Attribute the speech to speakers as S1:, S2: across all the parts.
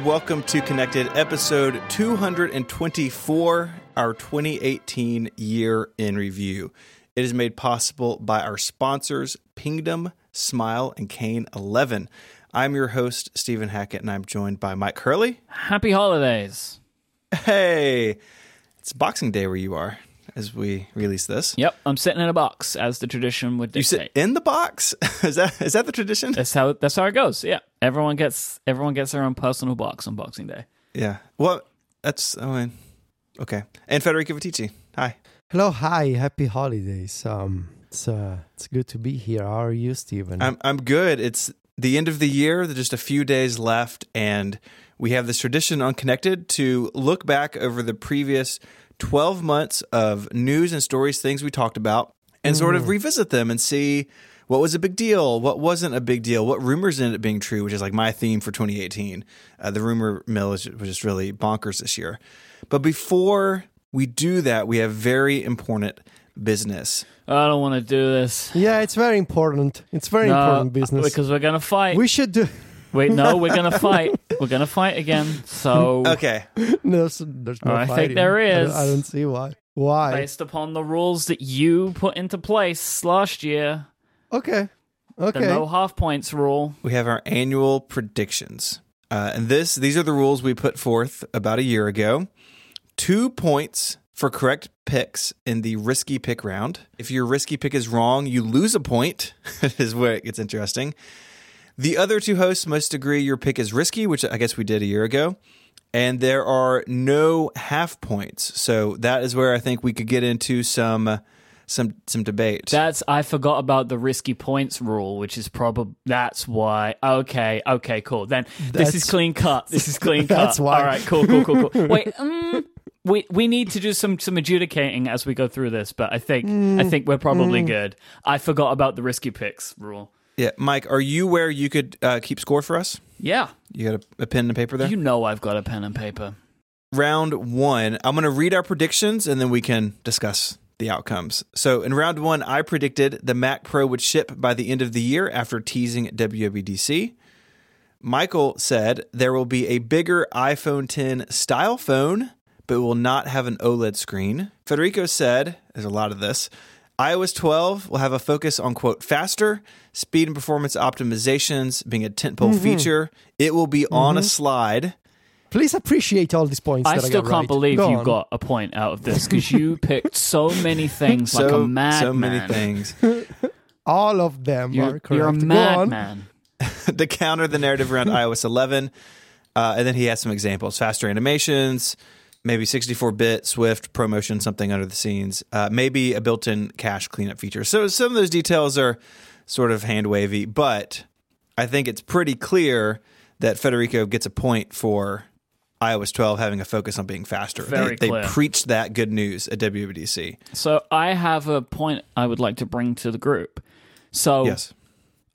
S1: and welcome to Connected, episode 224, our 2018 year in review. It is made possible by our sponsors, Pingdom, Smile, and Kane 11. I'm your host, Stephen Hackett, and I'm joined by Mike Hurley.
S2: Happy holidays.
S1: Hey, it's Boxing Day where you are as we release this.
S2: Yep, I'm sitting in a box as the tradition would
S1: You
S2: dictate.
S1: sit in the box? is that is that the tradition?
S2: that's how that's how it goes. Yeah, everyone gets everyone gets their own personal box on Boxing Day.
S1: Yeah. Well, that's I mean, okay. And Federico Viticci. Hi.
S3: Hello, hi, happy holidays. Um, it's uh, it's good to be here. How are you, Stephen?
S1: I'm I'm good. It's the end of the year. There's just a few days left, and we have this tradition on Connected to look back over the previous 12 months of news and stories, things we talked about, and sort of revisit them and see what was a big deal, what wasn't a big deal, what rumors ended up being true, which is like my theme for 2018. Uh, the rumor mill is, was just really bonkers this year. But before we do that, we have very important business.
S2: I don't want to do this.
S3: yeah, it's very important. It's very
S2: No,
S3: important business.
S2: because we're gonna fight.
S3: we should do.
S2: Wait, no, we're gonna fight. We're gonna fight again. So,
S1: Okay.
S3: There's, there's no
S2: I think
S3: fighting.
S2: there
S3: I don't- I don't, see why. Why?
S2: based upon the rules that you put into place last year,
S3: Okay. Okay.
S2: The
S3: Okay.
S2: no half points rule.
S1: we have our annual predictions. Uh, and this these are the rules we put forth about a year ago. Two points for correct picks in the risky pick round. If your risky pick is wrong, you lose a point, is where it gets interesting. The other two hosts must agree your pick is risky, which I guess we did a year ago. And there are no half points. So that is where I think we could get into some some some debate.
S2: That's I forgot about the risky points rule, which is probably that's why. Okay, okay, cool. Then this is clean cut. This is clean cut.
S3: That's why.
S2: All right, cool, cool, cool, cool. Wait, um, we we need to do some some adjudicating as we go through this, but I think I think we're probably good. I forgot about the risky picks rule.
S1: Yeah, Mike, are you where you could uh, keep score for us?
S2: Yeah,
S1: You got a, a pen and paper there?
S2: you know I've got a pen and paper.
S1: round one, I'm going to read our predictions and then we can discuss the outcomes. So, in round one, I predicted the Mac Pro would ship by the end of the year after teasing WWDC. Michael said there will be a bigger iPhone 10 style phone, but it will not have an OLED screen. Federico said, there's a lot of this. iOS 12 will have a focus on quote faster, speed and performance optimizations being a tentpole feature. It will be on a slide.
S3: Please appreciate all these points.
S2: I
S3: that
S2: still
S3: I got
S2: can't
S3: right.
S2: believe
S3: Go
S2: you
S3: on.
S2: got a point out of this because you picked so many things like a
S1: so,
S2: madman.
S1: so many things.
S3: all of them. are
S2: You're,
S3: correct.
S2: you're a madman.
S1: to counter the narrative around iOS 11. Uh, and then he has some examples faster animations, maybe 64 bit Swift promotion, something under the scenes, uh, maybe a built in cache cleanup feature. So some of those details are sort of hand wavy, but I think it's pretty clear that Federico gets a point for iOS 12 having a focus on being faster.
S2: Very
S1: they,
S2: clear.
S1: they preached that good news at WWDC.
S2: So I have a point I would like to bring to the group. So
S1: Yes.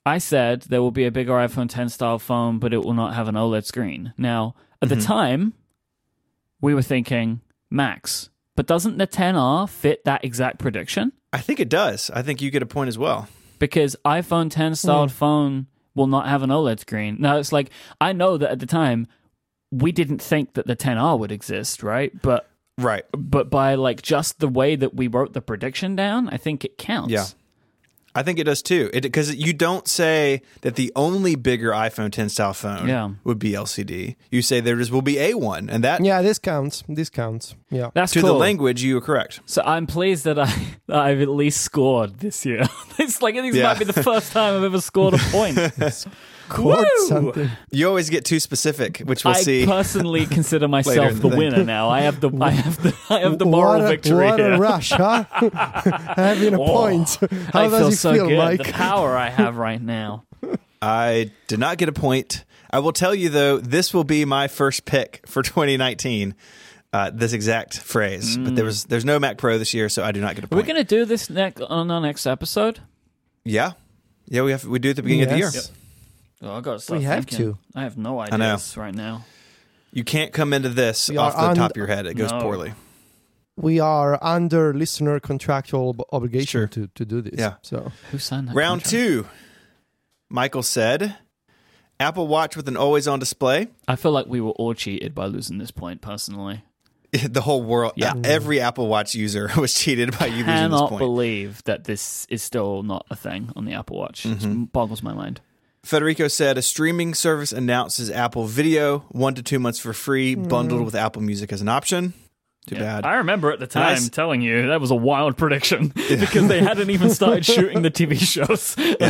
S2: I said there will be a bigger iPhone 10 style phone, but it will not have an OLED screen. Now, at
S1: Mm-hmm.
S2: the time, we were thinking Max, but doesn't the 10R fit that exact prediction?
S1: I think it does. I think you get a point as well.
S2: Because iPhone 10 styled hmm. phone will not have an OLED screen. Now, it's like, I know that at the time, we didn't think that the 10R would exist, right? But
S1: Right.
S2: but by like just the way that we wrote the prediction down, I think it counts.
S1: Yeah. I think it does too. It because you don't say that the only bigger iPhone 10 style phone
S2: Yeah.
S1: would be LCD. You say there just will be a one, and that
S3: Yeah, this counts. This counts. Yeah.
S2: That's
S1: to
S2: cool.
S1: the language you are correct.
S2: So I'm pleased that I that I've at least scored this year. it's like I think this
S1: Yeah.
S2: might be the first time I've ever scored a point.
S3: Court
S2: Woo!
S3: something.
S1: You always get too specific, which we'll
S2: I
S1: see.
S2: personally consider myself the,
S1: the
S2: winner now. I have the I have the I have the moral
S3: what a,
S2: victory
S3: What
S2: here.
S3: a rush, huh? Having a
S2: Oh,
S3: point. How
S2: I
S3: does
S2: feel
S3: it
S2: so
S3: feel,
S2: good.
S3: Mike?
S2: The power I have right now.
S1: I did not get a point. I will tell you though, this will be my first pick for 2019. Uh, this exact phrase, but there was there's no Mac Pro this year, so I do not get a
S2: Are we
S1: point.
S2: gonna do this next on our next episode?
S1: yeah, yeah, we have we do it at the beginning of the year.
S3: Yes.
S2: Oh, I gotta start
S3: We have
S2: thinking.
S3: to.
S2: I have no
S1: know.
S2: ideas right now.
S1: You can't come into this
S3: We
S1: off the
S3: on-
S1: top of your head. It goes
S2: No.
S1: poorly.
S3: We are under listener contractual ob- obligation
S1: Sure.
S3: to, to do this.
S1: Yeah.
S3: So
S2: Who signed that?
S1: Round
S2: contract?
S1: two. Michael said Apple Watch with an always on display.
S2: I feel like we were all cheated by losing this point. Personally,
S1: The whole world,
S2: Yeah.
S1: Uh, every Apple Watch user was cheated by you losing this
S2: cannot
S1: point.
S2: believe that this is still not a thing on the Apple Watch. It mm-hmm. boggles my mind.
S1: Federico said a streaming service announces Apple Video one to two months for free, bundled with Apple Music as an option. Too
S2: Yeah.
S1: bad.
S2: I remember at the time
S1: Nice.
S2: telling you that was a wild prediction because they hadn't even started shooting the TV shows.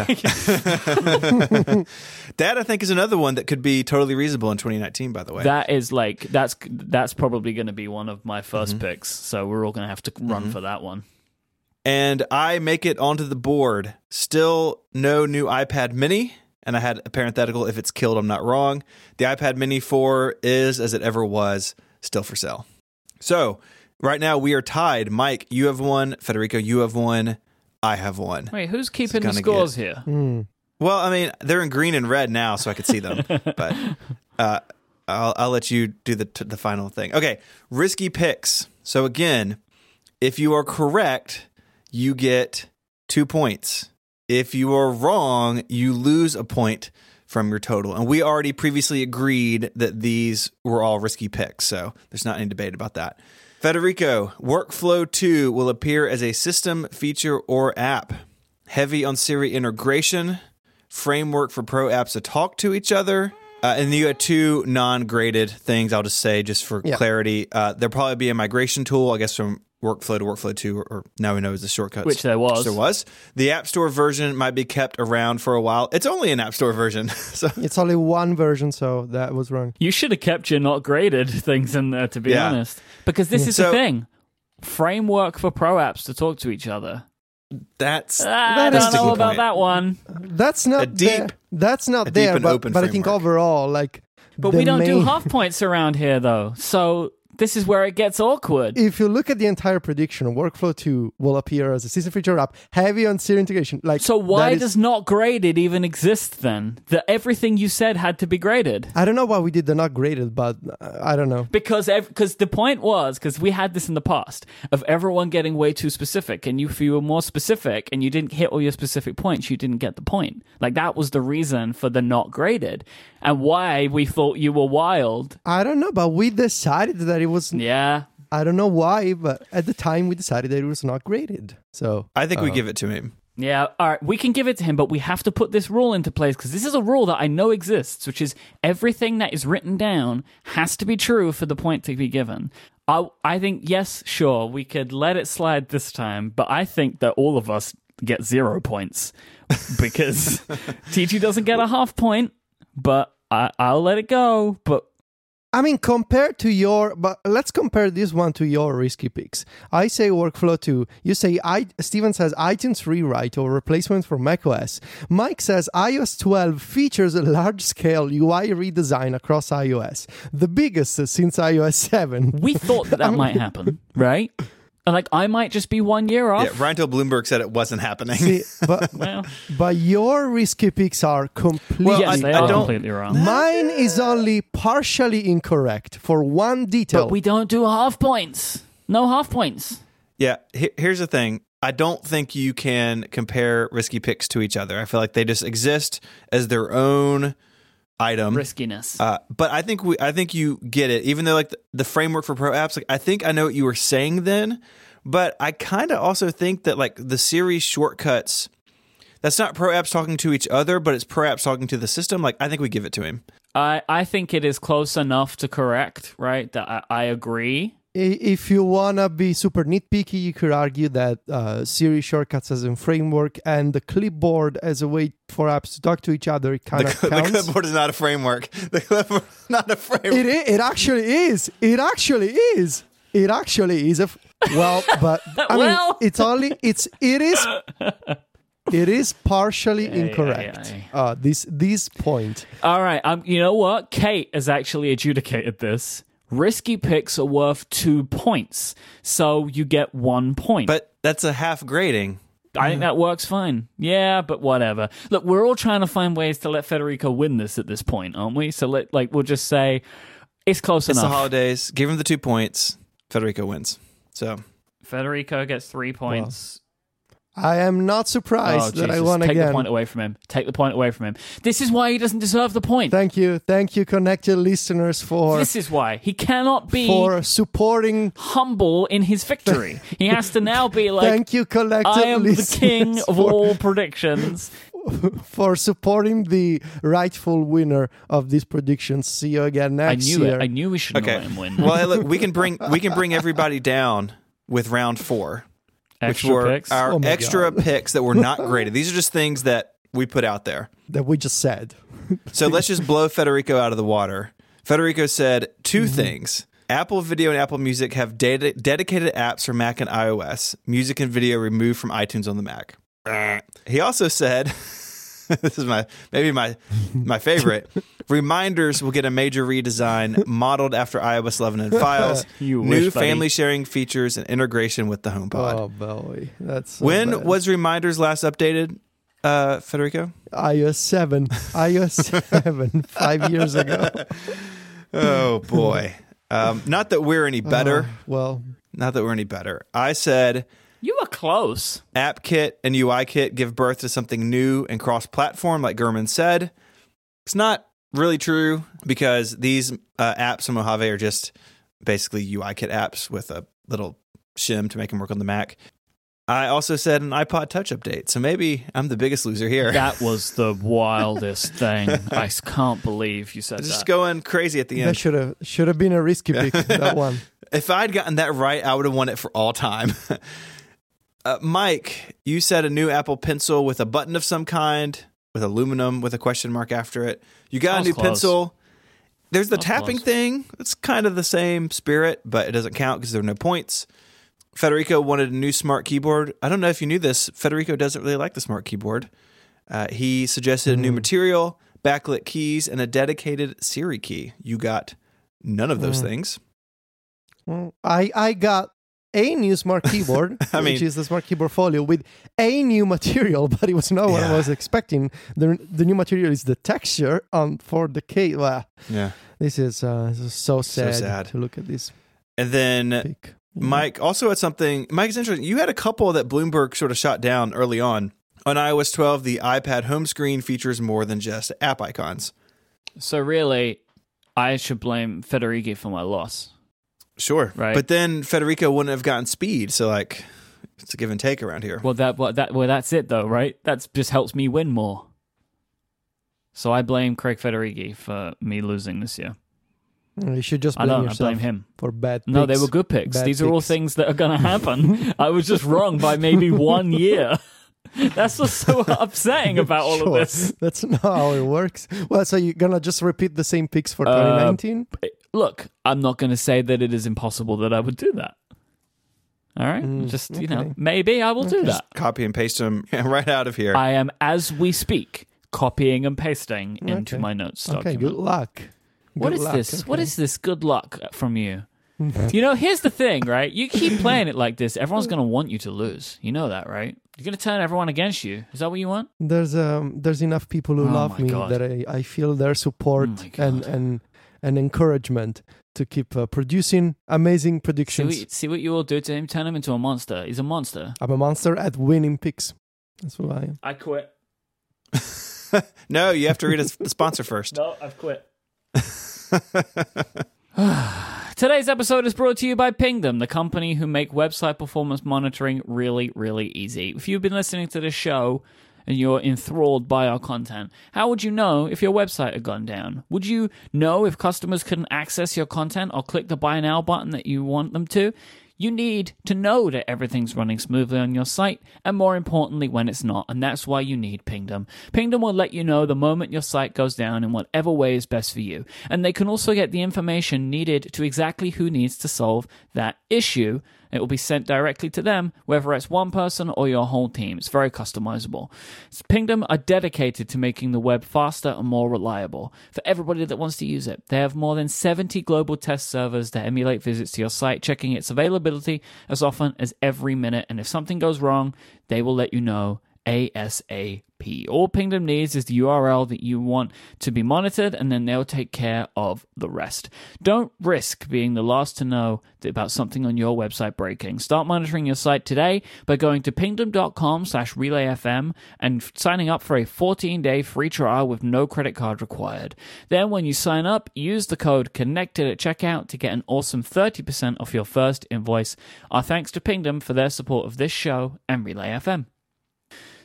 S1: that I think is another one that could be totally reasonable in 2019. By the way,
S2: that is like that's that's probably going to be one of my 1st
S1: Mm-hmm.
S2: picks. So we're all going to have to run for that one.
S1: and I make it onto the board. Still no new iPad Mini. And I had a parenthetical. If it's killed, I'm not wrong. The iPad Mini 4 is, as it ever was, still for sale. So right now we are tied. Mike, you have one. Federico, you have one. I have one.
S2: Wait, who's keeping the
S1: gonna
S2: scores here?
S1: Well, I mean, they're in green and red now, so I could see them. but uh, I'll, I'll let you do the the final thing. Okay, risky picks. So again, if you are correct, you get two points. If you are wrong, you lose a point from your total. And we already previously agreed that these were all risky picks, so there's not any debate about that. Federico, Workflow 2 will appear as a system feature or app. Heavy on Siri integration, framework for pro apps to talk to each other. Uh, and you had two non-graded things. I'll just say, just for
S3: Yeah.
S1: clarity, uh, there'll probably be a migration tool, I guess, from Workflow to Workflow Two, or, or now we know is the shortcuts,
S2: Which there was.
S1: there was. The App Store version might be kept around for a while. It's only an App Store version, so
S3: It's only one version, so that was wrong.
S2: You should have kept your not graded things in there, to be
S1: Yeah.
S2: honest. Because this is
S1: So-
S2: the thing framework for pro apps to talk to each other.
S1: that's
S2: Ah, I
S3: That is
S2: don't
S3: the
S2: know about
S1: point.
S2: that one.
S3: That's not
S1: A deep-
S3: there. That's not
S1: a deep
S3: there,
S1: and
S3: but,
S1: open
S3: but I think overall, like.
S2: But we don't do half points around here, though. So this is where it gets awkward.
S3: If you look at the entire prediction, Workflow 2 will appear as a system feature app, heavy on Siri integration. Like
S2: So why
S3: is-
S2: does not graded even exist then? That everything you said had to be graded.
S3: I don't know why we did the not graded, but uh, I don't know.
S2: Because because the point was because we had this in the past of everyone getting way too specific, and you, if you were more specific and you didn't hit all your specific points, you didn't get the point. Like that was the reason for the not graded, and why we thought you were wild.
S3: I don't know, but we decided that it was.
S2: Yeah,
S3: I don't know why, but at the time we decided that it was not graded. So
S1: I think we uh, give it to him.
S2: Yeah, all right, we can give it to him, but we have to put this rule into place because this is a rule that I know exists, which is everything that is written down has to be true for the point to be given. I, I think, yes, sure, we could let it slide this time, but I think that all of us get zero points because TG doesn't get a half point, but I, I'll let it go. But
S3: I mean, compared to your, but let's compare this one to your risky picks. I say workflow two. You say I. Stephen says iTunes rewrite or replacement for macOS. Mike says iOS 12 features a large-scale UI redesign across iOS, the biggest since iOS 7.
S2: we thought that that might happen, right? And like, I might just be one year off.
S1: Yeah, Ryanto Bloomberg said it wasn't happening.
S3: See, but
S2: Well,
S3: but your risky picks are completely.
S1: Well,
S2: yes,
S1: I-
S2: they
S1: I
S2: are
S1: don't-
S2: completely wrong.
S3: Mine is only partially incorrect for one detail.
S2: But we don't do half points. No half points.
S1: Yeah, he- here's the thing. I don't think you can compare risky picks to each other. I feel like they just exist as their own item.
S2: Riskiness.
S1: Uh, but I think we, I think you get it. Even though like the, the framework for pro apps, like I think I know what you were saying then. But I kind of also think that like the Siri shortcuts, that's not pro apps talking to each other, but it's pro apps talking to the system. Like I think we give it to him.
S2: I, I think it is close enough to correct, right? That I, I agree.
S3: I- If you wanna be super nitpicky, you could argue that uh, Siri shortcuts as a framework and the clipboard as a way for apps to talk to each other
S1: The,
S3: kind of
S1: the
S3: counts.
S1: clipboard is not a framework. The clipboard is not a framework.
S3: It, i- it actually is. It actually is. It actually is a f- well, but I mean, it's only it's it is it is partially
S2: Ay,
S3: incorrect.
S2: ay,
S3: Uh, this this point.
S2: All right. Um, you know what? Kate has actually adjudicated this. Risky picks are worth two points, so you get one point.
S1: But that's a half grading.
S2: I think that works fine. Yeah, but whatever. Look, we're all trying to find ways to let Federico win this at this point, aren't we? So let like we'll just say it's close
S1: It's the holidays. Give him the two points. Federico wins. So
S2: Federico gets three points.
S3: I am not surprised
S2: oh,
S3: that I
S2: Jesus.
S3: won
S2: Take
S3: again.
S2: the point away from him. Take the point away from him. This is why he doesn't deserve the point.
S3: Thank you, thank you, connected listeners, for
S2: this is why he cannot be
S3: for supporting.
S2: humble in his victory. he has to now be like,
S3: thank you, collected
S2: I am the king of
S3: for,
S2: all predictions.
S3: for supporting the rightful winner of these predictions. See you again next year.
S2: I
S3: next
S2: knew
S3: year.
S2: it. I knew we shouldn't
S1: Okay.
S2: let him win.
S1: Well, look, we can bring we can bring everybody down with round four,
S2: Extra
S1: which were
S2: picks.
S1: our
S3: Oh my
S1: extra
S3: God.
S1: picks that were not graded. These are just things that we put out there.
S3: that we just said.
S1: So let's just blow Federico out of the water. Federico said 2
S3: Mm-hmm.
S1: things. Apple Video and Apple Music have data- dedicated apps for Mac and iOS. Music and video removed from iTunes on the Mac. He also said, "This is my maybe my my favorite. Reminders will get a major redesign, modeled after iOS 11 and Files.
S2: You
S1: new
S2: wish,
S1: family sharing features and integration with the HomePod.
S3: Oh boy, that's so
S1: when
S3: bad.
S1: was Reminders last updated, uh, Federico?
S3: iOS seven? iOS seven five years ago.
S1: Oh boy. Um, not that we're any better.
S3: Oh, well,
S1: Not that we're any better. I said
S2: you were close.
S1: AppKit and UIKit give birth to something new and cross platform, like Gurman said. It's not really true because these uh, apps in Mojave are just basically UIKit apps with a little shim to make them work on the Mac. I also said an iPod Touch update, so maybe I'm the biggest loser here.
S2: That was the wildest thing. I can't believe you said
S1: Just
S2: that.
S1: Just going crazy at the
S3: that
S1: end.
S3: should have should have been a risky pick. that one.
S1: If I'd gotten that right, I would have won it for all time. uh, Mike, you said a new Apple Pencil with a button of some kind, with aluminum with a question mark after it. You got a new
S2: close.
S1: pencil. There's the tapping
S2: close.
S1: thing. It's kind of the same spirit, but it doesn't count because there are no points. Federico wanted a new smart keyboard. I don't know if you knew this. Federico doesn't really like the smart keyboard. Uh, he suggested a new material, backlit keys, and a dedicated Siri key. You got none of those
S3: Mm.
S1: things.
S3: Well, I I got a new smart keyboard,
S1: I mean-
S3: which is the smart keyboard folio with a new material, but it was not what I was expecting. the The new material is the texture on for the case. Well,
S1: Yeah.
S3: this is uh, this is so sad,
S1: sad.
S3: to look at this
S1: And then
S3: pic.
S1: Mike also had something. Mike is interesting. You had a couple that Bloomberg sort of shot down early on. On iOS 12, the iPad home screen features more than just app icons.
S2: So really, I should blame Federighi for my loss.
S1: Sure.
S2: Right.
S1: But then Federico wouldn't have gotten speed. So, like, it's a give and take around here.
S2: Well, that well, that well, that's it though, right? That just helps me win more. So I blame Craig Federighi for me losing this year.
S3: You should just
S2: I
S3: blame
S2: don't. I blame him.
S3: for bad.
S2: No, they were good picks.
S3: Bad
S2: These are all things that are going to happen. I was just wrong by maybe one year. That's what's so upsetting about all
S3: Sure.
S2: of this.
S3: That's not how it works. Well, so you're gonna just repeat the same picks for
S2: Uh,
S3: 2019?
S2: Look, I'm not going to say that it is impossible that I would do that. All right,
S3: Mm,
S2: just you know, maybe I will do that.
S1: Copy and paste them right out of here.
S2: I am, as we speak, copying and pasting into my notes
S3: okay,
S2: document.
S3: good luck.
S2: What
S3: Good
S2: is
S3: luck,
S2: this? What
S3: okay.
S2: is this good luck from you? you know, here's the thing, right? You keep playing it like this, everyone's going to want you to lose. You know that, right? You're going to turn everyone against you. Is that what you want?
S3: There's um there's enough people who
S2: Oh
S3: love me
S2: God.
S3: that I, I feel their support
S2: Oh
S3: and and and encouragement to keep uh, producing amazing
S2: See
S3: predictions.
S2: what, see what you all do to him? Turn him into a monster. He's a monster.
S3: I'm a monster at winning picks. That's what I am.
S2: I quit.
S1: no, you have to read the sponsor first.
S2: No, I've quit. Today's episode is brought to you by Pingdom, the company who make website performance monitoring really, really easy. If you've been listening to this show and you're enthralled by our content, how would you know if your website had gone down? Would you know if customers couldn't access your content or click the buy now button that you want them to? You need to know that everything's running smoothly on your site, and more importantly, when it's not, and that's why you need Pingdom. Pingdom will let you know the moment your site goes down in whatever way is best for you, and they can also get the information needed to exactly who needs to solve that issue. It will be sent directly to them, whether it's one person or your whole team. It's very customizable. Pingdom are dedicated to making the web faster and more reliable for everybody that wants to use it. They have more than 70 global test servers that emulate visits to your site, checking its availability as often as every minute. And if something goes wrong, they will let you know ASAP. All Pingdom needs is the URL that you want to be monitored, and then they'll take care of the rest. Don't risk being the last to know about something on your website breaking. Start monitoring your site today by going to pingdom.com slash relayfm and signing up for a 14-day free trial with no credit card required. Then when you sign up, use the code CONNECTED at checkout to get an awesome 30% off your first invoice. Our thanks to Pingdom for their support of this show and Relay FM.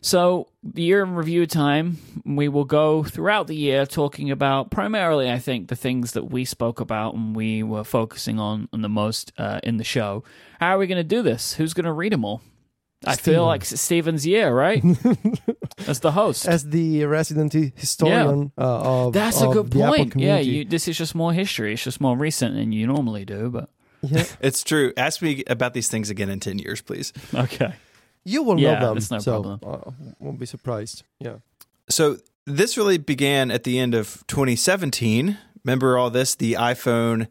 S2: So, the year in review time, we will go throughout the year talking about primarily, I think, the things that we spoke about and we were focusing on, on the most uh, in the show. How are we going to do this? Who's going to read them all? I
S3: Stephen.
S2: feel like it's Stephen's year, right? As the host.
S3: As the resident hi- historian uh, of
S2: That's a
S3: of
S2: good point. Yeah, you, this is just more history. It's just more recent than you normally do, but
S3: yeah.
S1: It's true. Ask me about these things again in 10 years, please.
S2: okay.
S3: You will
S2: Yeah,
S3: know them,
S2: that's no
S3: so
S2: problem.
S3: uh, won't be surprised. Yeah.
S1: So this really began at the end of 2017. Remember all this? The iPhone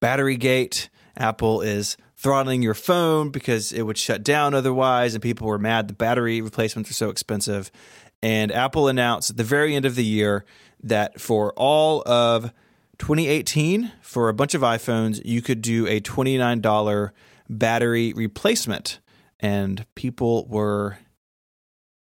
S1: battery gate. Apple is throttling your phone because it would shut down otherwise, and people were mad the battery replacements are so expensive. And Apple announced at the very end of the year that for all of 2018, for a bunch of iPhones, you could do a $29 battery replacement. And people were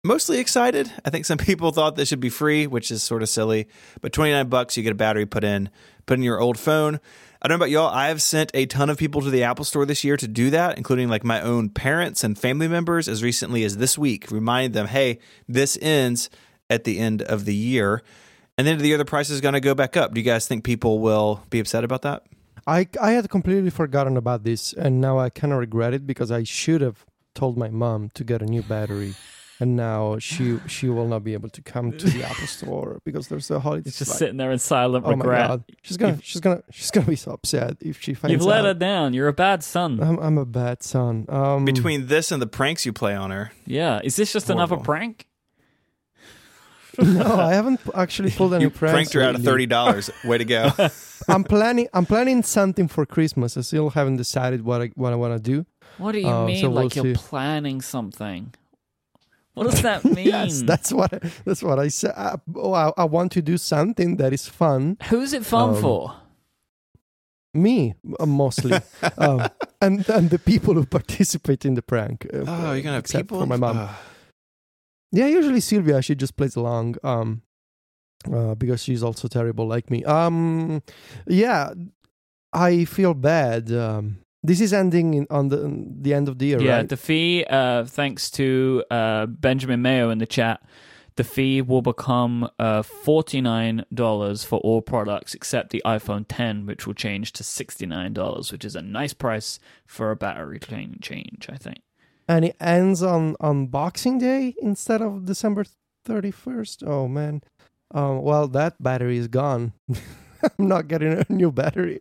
S1: mostly excited. I think some people thought this should be free, which is sort of silly. But 29 bucks, you get a battery put in, put in your old phone. I don't know about y'all. I have sent a ton of people to the Apple store this year to do that, including like my own parents and family members as recently as this week. Remind them, hey, this ends at the end of the year. And then the the price is going to go back up. Do you guys think people will be upset about that?
S3: I I had completely forgotten about this, and now I kind of regret it because I should have told my mom to get a new battery, and now she she will not be able to come to the Apple Store because there's a holiday.
S2: It's just
S3: like,
S2: sitting there in silent
S3: oh
S2: regret.
S3: my god, she's gonna she's gonna she's gonna be so upset if she finds out.
S2: You've let
S3: out.
S2: her down. You're a bad son.
S3: I'm, I'm a bad son. Um,
S1: Between this and the pranks you play on her,
S2: yeah. Is this just another prank?
S3: no, I haven't actually pulled any
S1: you
S3: pranks.
S1: pranked her out of $30. Way to go.
S3: I'm planning. I'm planning something for Christmas. I still haven't decided what I what I want to do.
S2: What do you
S3: Oh,
S2: mean?
S3: so we'll
S2: like you're
S3: see.
S2: planning something? What does that mean?
S3: Yes, that's what I, that's what I said. I, oh, I, I want to do something that is fun.
S2: Who's it fun
S3: Um,
S2: for?
S3: Me uh, mostly, um, and and the people who participate in the prank. uh,
S1: Oh, you're gonna have
S3: except
S1: people
S3: for my mom.
S1: Ugh.
S3: Yeah, usually Sylvia she just plays along. Um, uh, because she's also terrible like me. Um, yeah, I feel bad. Um, this is ending in, on the the end of the year,
S2: Yeah,
S3: right?
S2: the fee, uh, thanks to uh, Benjamin Mayo in the chat, the fee will become uh, $49 for all products except the iPhone 10, which will change to $69, which is a nice price for a battery change, I think.
S3: and it ends on on Boxing Day instead of December thirty first. Oh man. Um, well, that battery is gone. I'm not getting a new battery.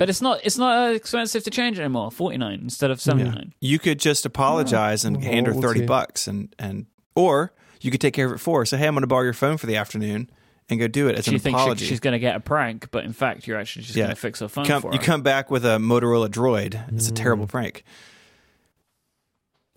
S2: But it's not it's not uh, expensive to change anymore. 49 instead of 79.
S1: You could just apologize and
S3: Well,
S1: hand her
S3: we'll
S1: 30 bucks and and or you could take care of it for her. Say, "Hey, I'm going to borrow your phone for the afternoon." And go do it as
S2: She
S1: an apology.
S2: she, she's going to get a prank, but in fact, you're actually just
S1: Yeah.
S2: going to fix her phone
S1: come,
S2: for
S1: you
S2: her.
S1: come back with a Motorola Droid. It's a terrible
S3: Mm.
S1: prank.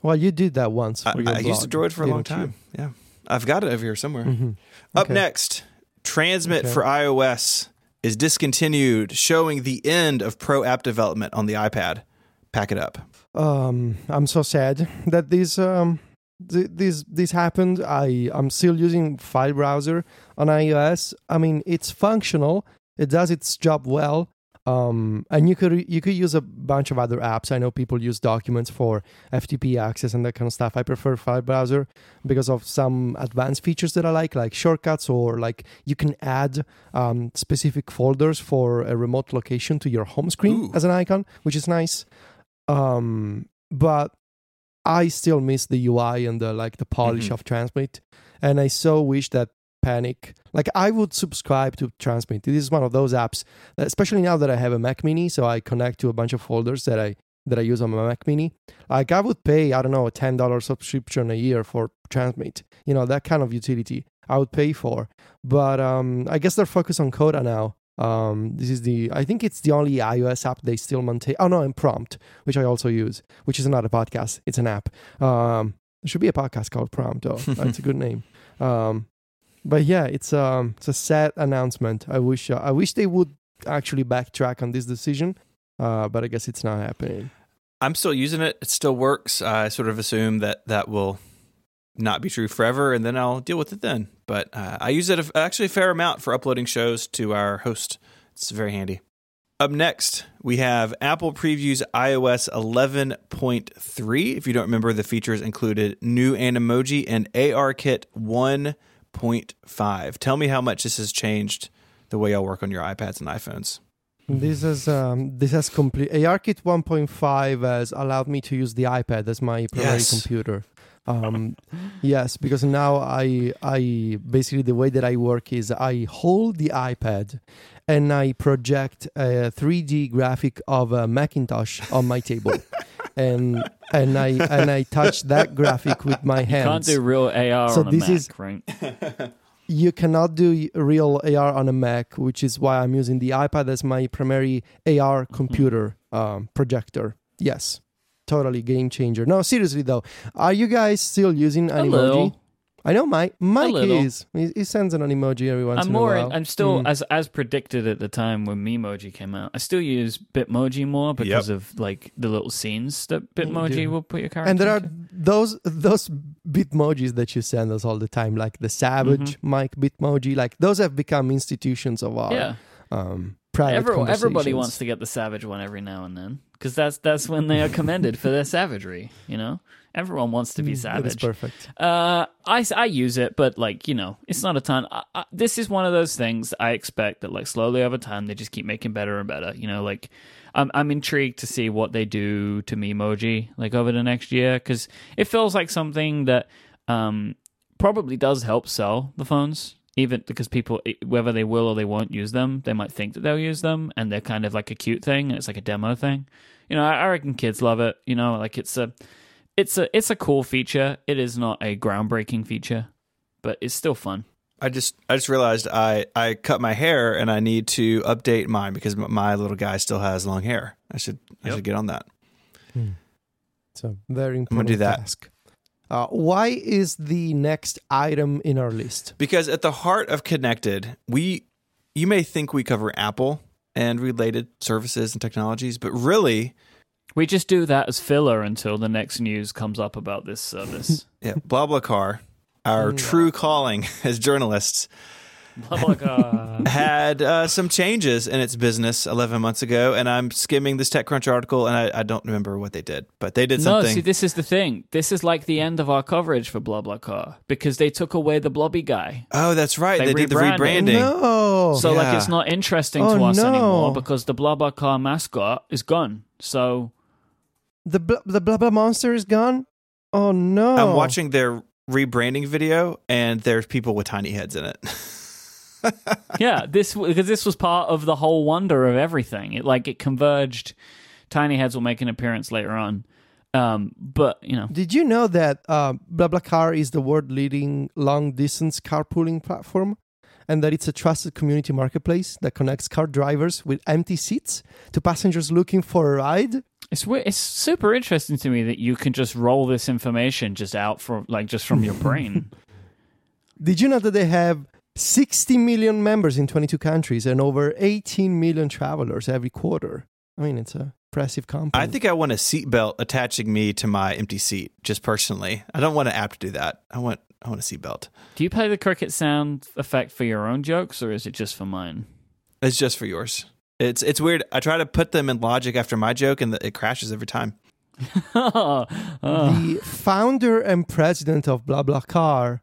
S3: Well, you did that once.
S1: I,
S3: your
S1: I used a
S3: blog,
S1: Droid for a long
S3: didn't you?
S1: time. Yeah, I've got it over here somewhere.
S3: Mhm.
S1: Up next, Transmit
S3: Okay.
S1: for iOS is discontinued, showing the end of pro app development on the iPad. Pack it up.
S3: um i'm so sad that this um th- this this happened i i'm still using file browser on ios i mean it's functional it does its job well um and you could you could use a bunch of other apps i know people use documents for ftp access and that kind of stuff i prefer file browser because of some advanced features that i like like shortcuts or like you can add um, specific folders for a remote location to your home screen
S1: Ooh.
S3: as an icon which is nice um but i still miss the ui and the like the polish
S1: Mhm.
S3: of transmit and i so wish that panic. Like i would subscribe to transmit. This is one of those apps especially now that i have a mac mini so i connect to a bunch of folders that i that i use on my mac mini. Like i would pay i don't know a $10 subscription a year for transmit you know that kind of utility i would pay for. But um i guess they're focused on coda now. Um this is the i think it's the only ios app they still maintain oh no and prompt which i also use which is not a podcast it's an app. Um There should be a podcast called Prompt. Oh, that's a good name. Um, but yeah, it's um it's a sad announcement. I wish uh, I wish they would actually backtrack on this decision. Uh, but I guess it's not happening.
S1: I'm still using it. It still works. I sort of assume that that will not be true forever, and then I'll deal with it then. But uh, I use it a, actually a fair amount for uploading shows to our host. It's very handy. Up next, we have Apple previews iOS 11.3. If you don't remember, the features included new Animoji and ARKit 1.5. Tell me how much this has changed the way y'all work on your iPads and iPhones.
S3: This is um this has complete ARKit 1.5 has allowed me to use the iPad as my primary
S1: Yes.
S3: computer. Um yes, because now I I basically the way that I work is I hold the iPad and I project a 3D graphic of a Macintosh on my table. and and I and I touch that graphic with my hands.
S2: Can't do real AR
S3: So
S2: on a
S3: this
S2: Mac,
S3: is-
S2: right?
S3: you cannot do real AR on a Mac, which is why I'm using the iPad as my primary AR
S2: Mm-hmm.
S3: computer um, projector. Yes, totally game changer. No, seriously though, are you guys still using
S2: A
S3: Animoji?
S2: little.
S3: I know Mike. Mike
S2: little.
S3: is. He, he sends an emoji every once
S2: I'm
S3: in
S2: more.
S3: a
S2: In,
S3: while.
S2: I'm still
S3: Mm.
S2: as as predicted at the time when Memoji came out. I still use Bitmoji more because of like the little scenes that Bitmoji
S3: do.
S2: will put your character.
S3: and there are those those bitmojis that you send us all the time, like the Savage
S2: Mm-hmm.
S3: Mike bitmoji. Like those have become institutions of our
S2: yeah.
S3: um, private
S2: Every, everybody wants to get the savage one every now and then because that's that's when they are commended for their savagery. You know, everyone wants to be
S3: Mm,
S2: savage.
S3: perfect.
S2: Uh, I, I use it, but like you know, it's not a ton. I, I, this is one of those things I expect that like slowly over time they just keep making better and better. You know, like I'm I'm intrigued to see what they do to Memoji like over the next year because it feels like something that um probably does help sell the phones. Even because people, whether they will or they won't use them, they might think that they'll use them, and they're kind of like a cute thing, and it's like a demo thing. You know, I, I reckon kids love it. You know, like it's a, it's a it's a cool feature. It is not a groundbreaking feature, but it's still fun.
S1: I just I just realized I I cut my hair and I need to update mine because my little guy still has long hair. I should I
S2: Yep.
S1: should get on that. Hmm.
S3: It's a very
S1: gonna
S3: important
S1: do that.
S3: task. Uh, why is the next item in our list?
S1: Because at the heart of connected, we you may think we cover Apple and related services and technologies, but really,
S2: We just do that as filler until the next news comes up about this service.
S1: yeah, BlaBlaCar, our
S3: Mm.
S1: true calling as journalists,
S2: BlaBlaCar.
S1: had uh, some changes in its business 11 months ago, and I'm skimming this TechCrunch article, and I, I don't remember what they did, but they did something.
S2: no, see, this is the thing. This is like the end of our coverage for BlaBlaCar because they took away the blobby guy.
S1: oh, that's right.
S2: They
S1: They, did the
S2: rebranded.
S1: rebranding.
S3: No.
S2: So like it's not interesting
S3: Oh,
S2: to us
S3: no.
S2: anymore because the BlaBlaCar mascot is gone. So
S3: the bl- the blah blah monster is gone. Oh no!
S1: I'm watching their rebranding video, and there's people with tiny heads in it.
S2: yeah, this because this was part of the whole wonder of everything. It like it converged. Tiny heads will make an appearance later on, um, but you know,
S3: Did you know that uh, BlaBlaCar is the world leading long distance carpooling platform? And that it's a trusted community marketplace that connects car drivers with empty seats to passengers looking for a ride.
S2: it's it's super interesting to me that you can just roll this information just out from like just from your brain.
S3: Did you know that they have 60 million members in 22 countries and over 18 million travelers every quarter? I mean, it's a impressive company.
S1: I think I want a seatbelt attaching me to my empty seat, just personally. I don't want an app to do that. I want I want a seatbelt.
S2: Do you play the cricket sound effect for your own jokes, or is it just for mine?
S1: It's just for yours. It's it's weird. I try to put them in logic after my joke, and it crashes every time.
S2: oh,
S3: the founder and president of BlaBlaCar,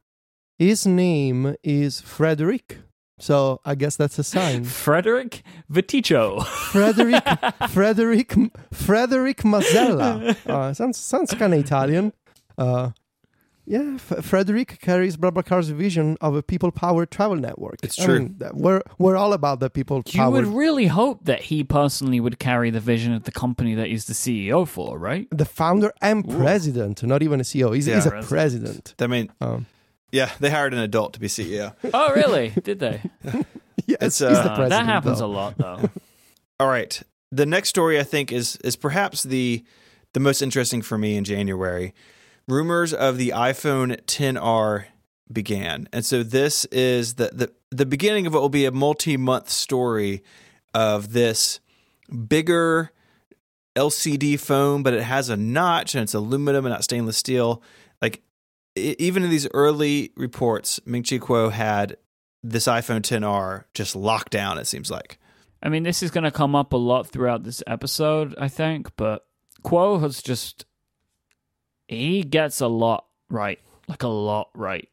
S3: his name is Frederick. So I guess that's a sign.
S2: Frederick Viticci.
S3: Frederick, Frederick, Frederick Mazzella. Uh, sounds sounds kind of Italian. Uh, yeah, F- Frederick carries BlaBlaCar's vision of a people-powered travel network.
S1: It's
S3: I
S1: true.
S3: mean, we're we're all about the people-powered.
S2: would really hope that he personally would carry the vision of the company that he's the CEO for, right?
S3: the founder and president, not even a CEO. He's, he's a
S2: Yeah.
S3: president.
S1: I mean,
S3: Um,
S1: yeah, they hired an adult to be CEO.
S2: Oh, really? Did they?
S3: yes,
S1: It's,
S3: he's
S1: uh,
S3: the president.
S2: that happens
S3: though.
S2: a lot, though.
S1: All right. The next story I think is is perhaps the the most interesting for me in January. rumors of the iPhone 10R began. And so this is the the, the beginning of what will be a multi-month story of this bigger LCD phone, but it has a notch and it's aluminum and not stainless steel. Even in these early reports, Ming Chi Kuo had this iPhone 10R just locked down. It seems like.
S2: I mean, this is going to come up a lot throughout this episode, I think, but Kuo has just he gets a lot right, like a lot right,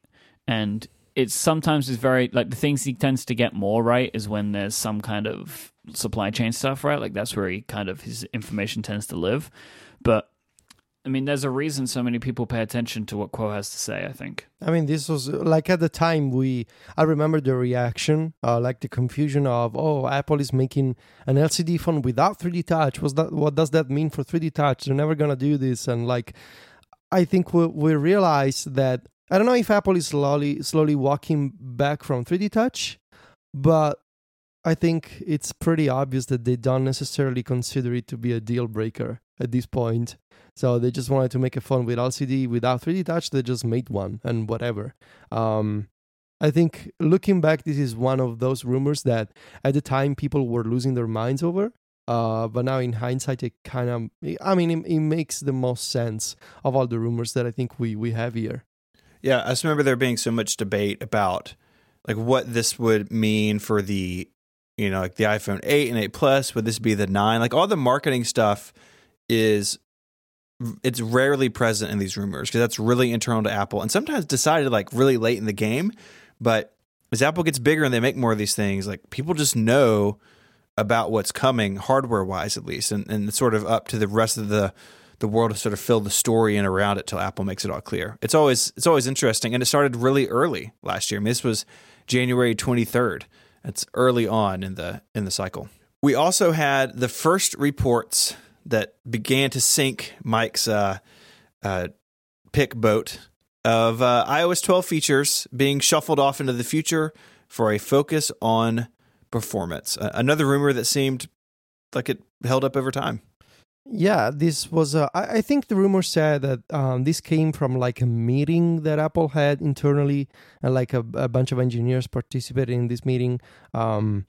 S2: and it's sometimes is very like the things he tends to get more right is when there's some kind of supply chain stuff, right? Like that's where he kind of his information tends to live. But I mean, there's a reason so many people pay attention to what Kuo has to say. I think.
S3: I mean, this was like at the time we. I remember the reaction, uh, like the confusion of, oh, Apple is making an LCD phone without 3D Touch. Was that what does that mean for 3D Touch? They're never gonna do this, and like, I think we we realized that I don't know if Apple is slowly slowly walking back from 3D Touch, but I think it's pretty obvious that they don't necessarily consider it to be a deal breaker at this point. So they just wanted to make a phone with LCD without 3D touch. They just made one and whatever. Um, I think looking back, this is one of those rumors that at the time people were losing their minds over. Uh, but now in hindsight, it kind of, I mean, it, it, makes the most sense of all the rumors that I think we, we have here.
S1: Yeah, I just remember there being so much debate about like what this would mean for the, you know, like the iPhone 8 and 8 Plus. Would this be the 9? Like all the marketing stuff is it's rarely present in these rumors because that's really internal to Apple and sometimes decided like really late in the game. But as Apple gets bigger and they make more of these things, like people just know about what's coming hardware wise at least, and, and it's sort of up to the rest of the the world to sort of fill the story in around it till Apple makes it all clear. It's always it's always interesting, and it started really early last year. I mean, this was January twenty third. It's early on in the in the cycle. We also had the first reports that began to sink Mike's uh, uh, pick boat of uh, iOS 12 features being shuffled off into the future for a focus on performance. another rumor that seemed like it held up over time.
S3: Yeah, this was. Uh, I, I think the rumor said that um, this came from like a meeting that Apple had internally, and like a, a bunch of engineers participated in this meeting. Um,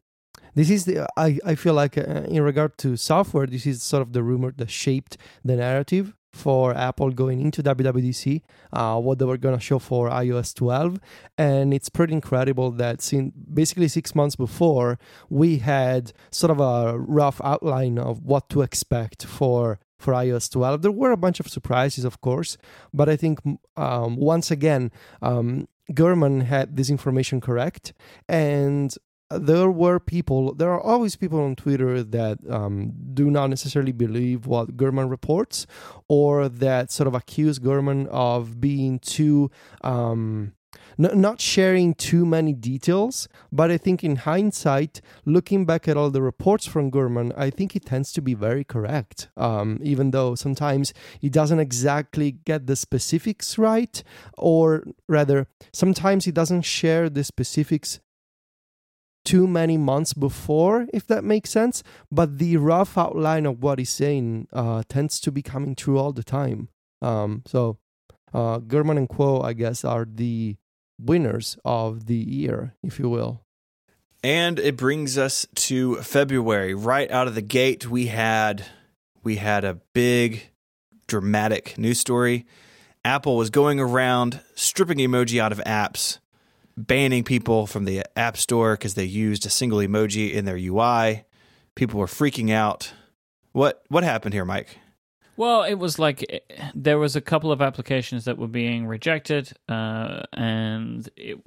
S3: this is the I, I feel like uh, in regard to software this is sort of the rumor that shaped the narrative for Apple going into WWDC, uh, what they were going to show for iOS 12. And it's pretty incredible that since basically six months before, we had sort of a rough outline of what to expect for. For iOS 12, there were a bunch of surprises, of course, but I think um, once again, um, had this information correct, and there were people, there are always people on Twitter that um, do not necessarily believe what Gurman reports or that sort of accuse Gurman of being too. Um, n- not sharing too many details, but I think in hindsight, looking back at all the reports from Gurman, I think he tends to be very correct. Um, even though sometimes he doesn't exactly get the specifics right, or rather, sometimes he doesn't share the specifics too many months before, if that makes sense. But the rough outline of what he's saying uh, tends to be coming true all the time. Um, so uh, Gurman and Kuo, I guess, are the winners of the year, if you will.
S1: And it brings us to February. Right out of the gate, we had we had a big, dramatic news story. Apple was going around stripping emoji out of apps banning people from the App Store because they used a single emoji in their UI. People were freaking out. What what happened here, Mike?
S2: Well, it was like eh, there was a couple of applications that were being rejected, uh, and it,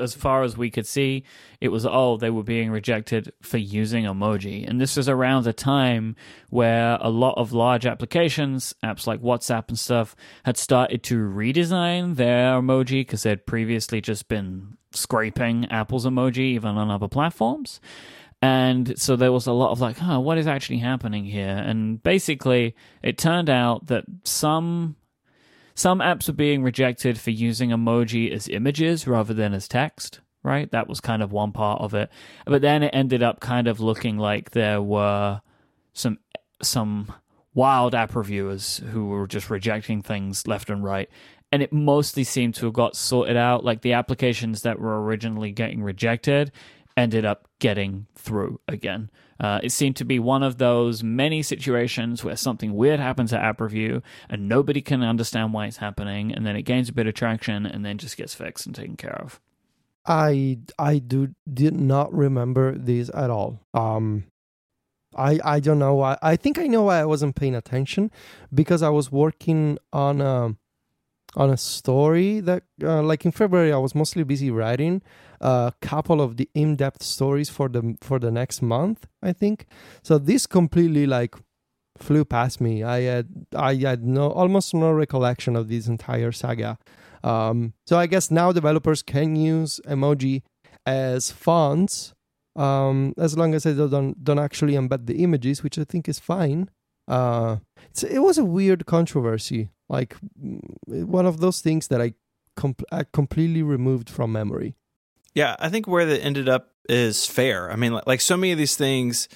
S2: as far as we could see, it was oh they were being rejected for using emoji, and this was around a time where a lot of large applications, apps like WhatsApp and stuff, had started to redesign their emoji because they'd previously just been scraping Apple's emoji even on other platforms. And so there was a lot of like, huh, what is actually happening here? And basically, it turned out that some some apps were being rejected for using emoji as images rather than as text. Right, that was kind of one part of it. But then it ended up kind of looking like there were some some wild app reviewers who were just rejecting things left and right. And it mostly seemed to have got sorted out. Like the applications that were originally getting rejected ended up getting through again. Uh, it seemed to be one of those many situations where something weird happens at app review and nobody can understand why it's happening, and then it gains a bit of traction and then just gets fixed and taken care of.
S3: I I do did not remember this at all. Um, I I don't know why. I think I know why I wasn't paying attention because I was working on a on a story that uh, like in February I was mostly busy writing a couple of the in-depth stories for the for the next month, I think. So this completely like flew past me. I had I had no almost no recollection of this entire saga. Um, so I guess now developers can use emoji as fonts um, as long as they don't don't actually embed the images, which I think is fine. Uh, it was a weird controversy, like mm, one of those things that I, com- I completely removed from memory.
S1: Yeah, I think where that ended up is fair. I mean, like, like so many of these things,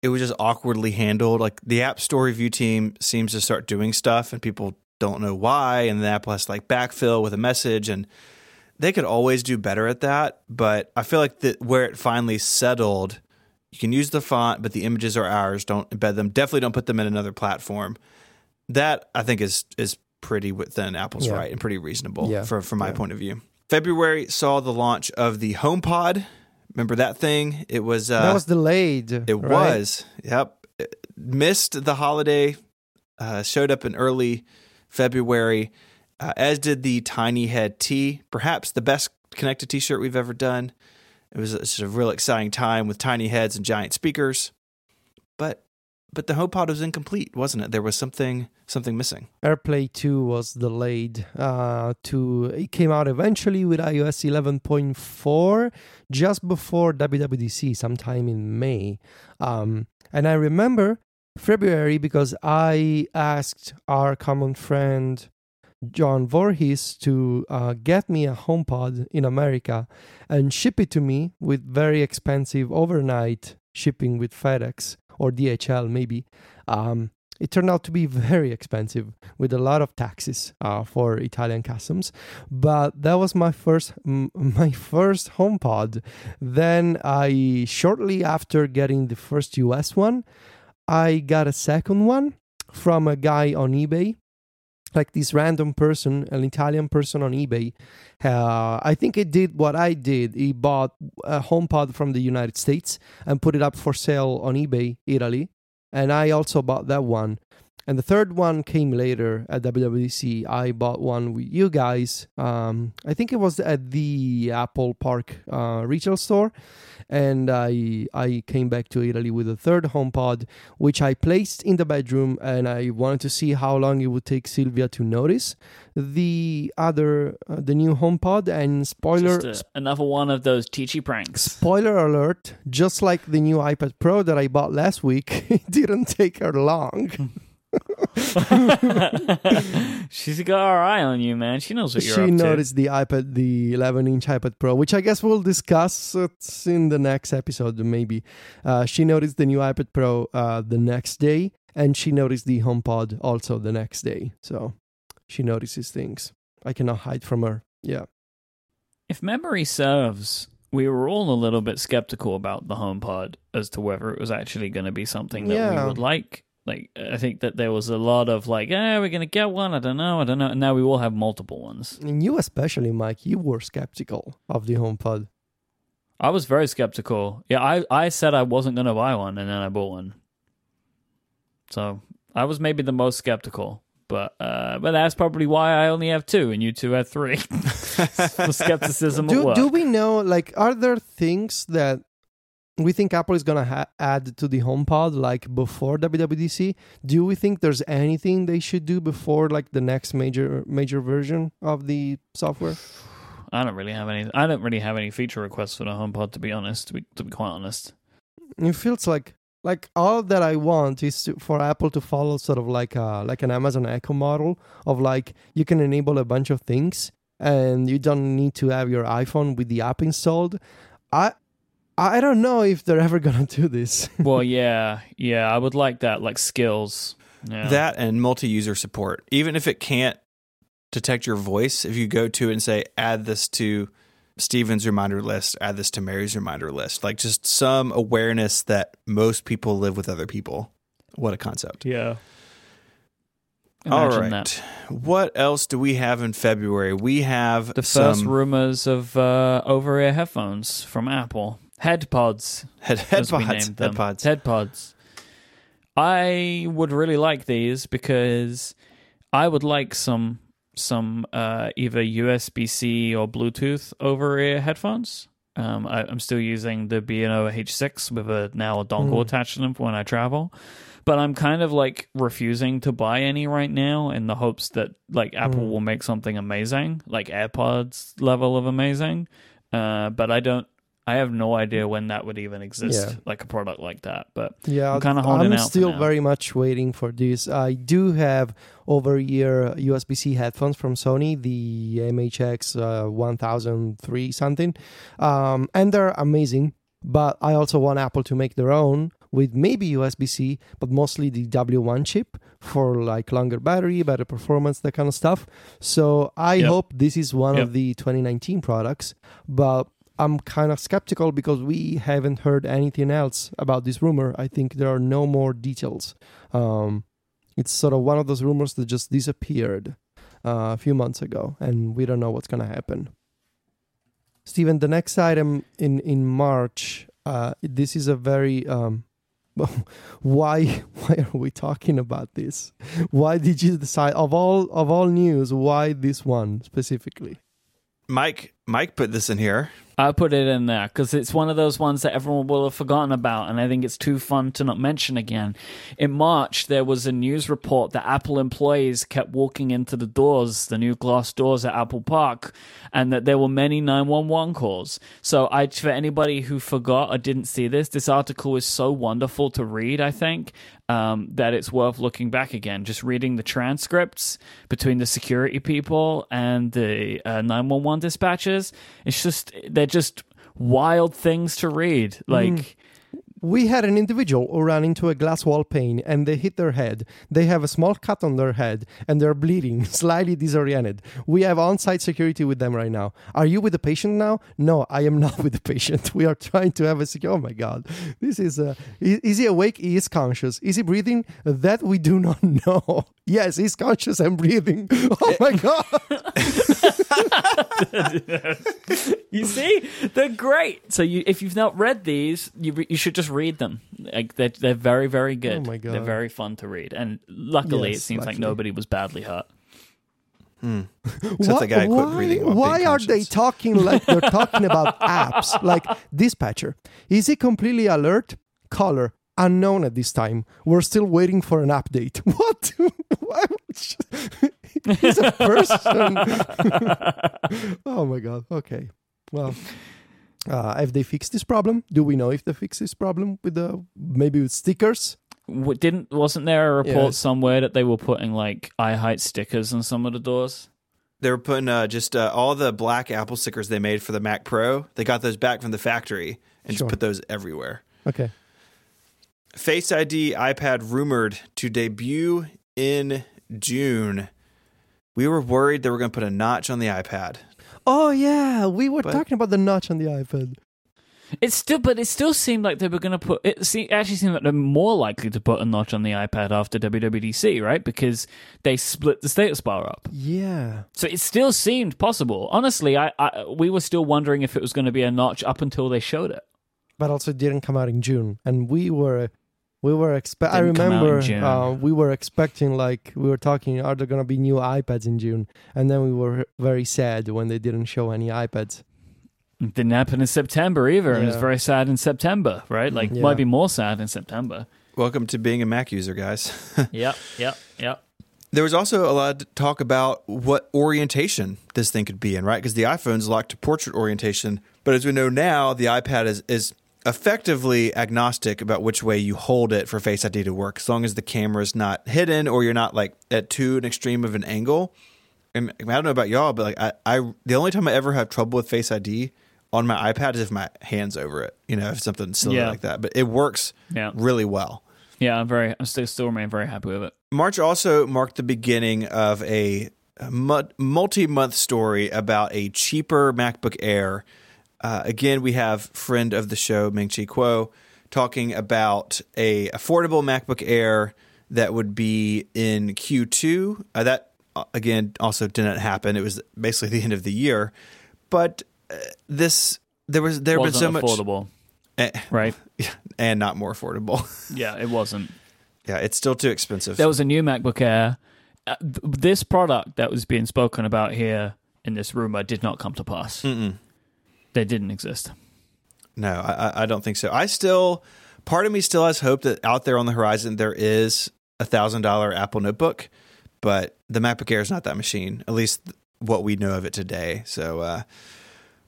S1: it was just awkwardly handled. Like the App Store review team seems to start doing stuff, and people don't know why, and the app has to like backfill with a message, and they could always do better at that. But I feel like that where it finally settled, you can use the font, but the images are ours. Don't embed them. Definitely don't put them in another platform. That I think is is pretty within Apple's
S3: Yeah.
S1: right and pretty reasonable
S3: Yeah.
S1: for from my
S3: Yeah.
S1: point of view. February saw the launch of the HomePod. Remember that thing? It was uh,
S3: that was delayed.
S1: it
S3: right?
S1: was. Yep. It missed the holiday. Uh, showed up in early February, uh, as did the Tiny Head T. Perhaps the best connected T-shirt we've ever done. It was a, it's a real exciting time with tiny heads and giant speakers, but but the HomePod was incomplete, wasn't it? There was something something missing.
S3: AirPlay 2 was delayed uh, to it came out eventually with iOS 11.4 just before WWDC sometime in May. Um, and I remember February because I asked our common friend John Voorhees to uh, get me a HomePod in America and ship it to me with very expensive overnight shipping with FedEx or DHL maybe. Um, it turned out to be very expensive with a lot of taxes uh, for Italian customs. But that was my first m- my first HomePod. Then I shortly after getting the first US one, I got a second one from a guy on eBay. Like this random person, an Italian person on eBay. Uh, I think he did what I did. He bought a HomePod from the United States and put it up for sale on eBay, Italy and I also bought that one. And the third one came later at WWDC. I bought one with you guys. Um, I think it was at the Apple Park uh, retail store, and I I came back to Italy with a third HomePod, which I placed in the bedroom, and I wanted to see how long it would take Sylvia to notice the other uh, the new HomePod. And spoiler,
S2: Just uh, another one of those teachy pranks.
S3: Spoiler alert, just like the new iPad Pro that I bought last week, it didn't take her long.
S2: She's got her eye on you, man. She knows what you're
S3: she
S2: up to.
S3: She noticed the iPad, the 11 inch iPad Pro, which I guess we'll discuss in the next episode, maybe. Uh, she noticed the new iPad Pro uh, the next day, and she noticed the HomePod also the next day. So she notices things. I cannot hide from her. Yeah.
S2: If memory serves, we were all a little bit skeptical about the HomePod as to whether it was actually going to be something that
S3: Yeah.
S2: we would like. Like, I think that there was a lot of like, eh, we're going to get one. I don't know. I don't know. And now we all have multiple ones.
S3: And you, especially, Mike, you were skeptical of the HomePod.
S2: I was very skeptical. Yeah, I, I said I wasn't going to buy one, and then I bought one. So I was maybe the most skeptical. But uh, but that's probably why I only have two, and you two have three. skepticism
S3: do, do we know like are there things that we think apple is going to ha- add to the homepod like before wwdc do we think there's anything they should do before like the next major major version of the software
S2: I don't really have any. I don't really have any feature requests for the HomePod, to be honest. To be, to be quite honest.
S3: it feels like like all that i want is to, for apple to follow sort of like a like an amazon echo model of like you can enable a bunch of things and you don't need to have your iphone with the app installed i i don't know if they're ever gonna do this
S2: well, yeah, yeah. I would like that, like skills. Yeah.
S1: That and multi-user support. Even if it can't detect your voice, if you go to it and say, add this to Steven's reminder list, add this to Mary's reminder list, like just some awareness that most people live with other people. What a concept.
S2: yeah.
S1: All
S2: Imagine
S1: right.
S2: that.
S1: What else do we have in February? We have
S2: The first
S1: some
S2: rumors of uh, over-ear headphones from Apple, HeadPods.
S1: head,
S2: as we
S1: headpods.
S2: named them.
S1: Headpods.
S2: HeadPods. I would really like these because I would like some some uh, either USB C or Bluetooth over ear headphones. Um, I, I'm still using the B&O H6 with a now a dongle
S3: Mm.
S2: attached to them for when I travel, but I'm kind of like refusing to buy any right now in the hopes that like Apple
S3: Mm.
S2: will make something amazing, like AirPods level of amazing. Uh, but I don't. I have no idea when that would even exist,
S3: Yeah.
S2: like a product like that. But
S3: Yeah,
S2: I'm kinda holding
S3: I'm
S2: out for
S3: still very much waiting for this. I do have over-ear USB-C headphones from Sony, the MHX uh, 1003 something, um, and they're amazing. But I also want Apple to make their own with maybe USB-C, but mostly the W1 chip for like longer battery, better performance, that kind of stuff. So I
S2: Yep.
S3: hope this is one
S2: Yep.
S3: of the 2019 products, but I'm kind of skeptical because we haven't heard anything else about this rumor. I think there are no more details. Um, it's sort of one of those rumors that just disappeared uh, a few months ago, and we don't know what's going to happen. Stephen, the next item in in March. Uh, this is a very um, why why are we talking about this? Why did you decide of all of all news? Why this one specifically?
S1: Mike Mike put this in here.
S2: I put it in there because it's one of those ones that everyone will have forgotten about, and I think it's too fun to not mention again. In March, there was a news report that Apple employees kept walking into the doors, the new glass doors at Apple Park, and that there were many 911 calls. So, I, for anybody who forgot or didn't see this, this article is so wonderful to read, I think, um, that it's worth looking back again. Just reading the transcripts between the security people and the uh, 911 dispatchers. It's just, they're just wild things to read. Like,
S3: We had an individual who ran into a glass wall pane and they hit their head. They have a small cut on their head and they're bleeding, slightly disoriented. We have on site security with them right now. Are you with the patient now? No, I am not with the patient. We are trying to have a secure. Oh my God. This is uh, a. Is, he awake? He is conscious. Is he breathing? That we do not know. Yes, he's conscious and breathing. Oh my God.
S2: you see, they're great. So, you, if you've not read these, you you should just read them. Like they're they're very very good.
S3: Oh my God.
S2: They're very fun to read, and luckily,
S3: Yes,
S2: it seems like
S3: luckily.
S2: nobody was badly hurt. Hmm.
S1: Except the guy quit
S3: why,
S1: breathing
S3: why
S1: being
S3: are they
S1: conscious.
S3: talking like they're talking about apps like dispatcher is he completely alert caller unknown at this time we're still waiting for an update what Why would- he's a person oh my god okay well uh, have they fixed this problem do we know if they fixed this problem with the maybe with stickers
S2: W- Didn't wasn't there a report
S3: Yes.
S2: somewhere that they were putting like eye height stickers on some of the doors?
S1: They were putting uh, just uh, all the black Apple stickers they made for the Mac Pro. They got those back from the factory and
S3: Sure.
S1: just put those everywhere.
S3: okay
S1: Face ID iPad rumored to debut in June. We were worried they were going to put a notch on the iPad.
S3: Oh yeah we were
S1: But-
S3: talking about the notch on the ipad
S2: It's still, but it still seemed like they were going to put. It se- actually seemed like they're more likely to put a notch on the iPad after WWDC, right? Because they split the status bar up.
S3: yeah
S2: So it still seemed possible. Honestly, I, I we were still wondering if it was going to be a notch up until they showed it.
S3: but also it didn't come out in June, and we were we were expect. I
S2: Didn't come out in
S3: remember uh, we were expecting like we were talking. Are there gonna be new iPads in June? And then we were very sad when they didn't show any iPads.
S2: It didn't happen in September either. and It was very sad in September, right? Like
S3: Yeah.
S2: might be more sad in September.
S1: Welcome to being a Mac user, guys.
S2: yep, yep, yep.
S1: There was also a lot of talk about what orientation this thing could be in, right? Because the iPhone's locked to portrait orientation, but as we know now, the iPad is is effectively agnostic about which way you hold it for Face ID to work, as long as the camera is not hidden or you're not like at too an extreme of an angle. And I don't know about y'all, but like I, I the only time I ever have trouble with Face ID on my iPad is if my hands over it, you know, if something silly
S2: Yeah.
S1: like that. But it works
S2: Yeah.
S1: really well.
S2: Yeah, I'm very. I'm still still remain very happy with it.
S1: March also marked the beginning of a multi month story about a cheaper MacBook Air. Uh, again, we have friend of the show Ming Chi Kuo talking about a affordable MacBook Air that would be in Q2. Uh, that uh, again also didn't happen. It was basically the end of the year, but uh, this there was there
S2: wasn't
S1: been so much
S2: affordable,
S1: eh,
S2: right?
S1: and not more affordable.
S2: yeah, it wasn't.
S1: Yeah, it's still too expensive.
S2: There was a new MacBook Air. Uh, th- this product that was being spoken about here in this rumor did not come to pass.
S1: Mm-mm.
S2: They didn't exist.
S1: No, I, I don't think so. I still, part of me still has hope that out there on the horizon there is a thousand dollar Apple notebook, but the MacBook Air is not that machine. At least what we know of it today. So, uh,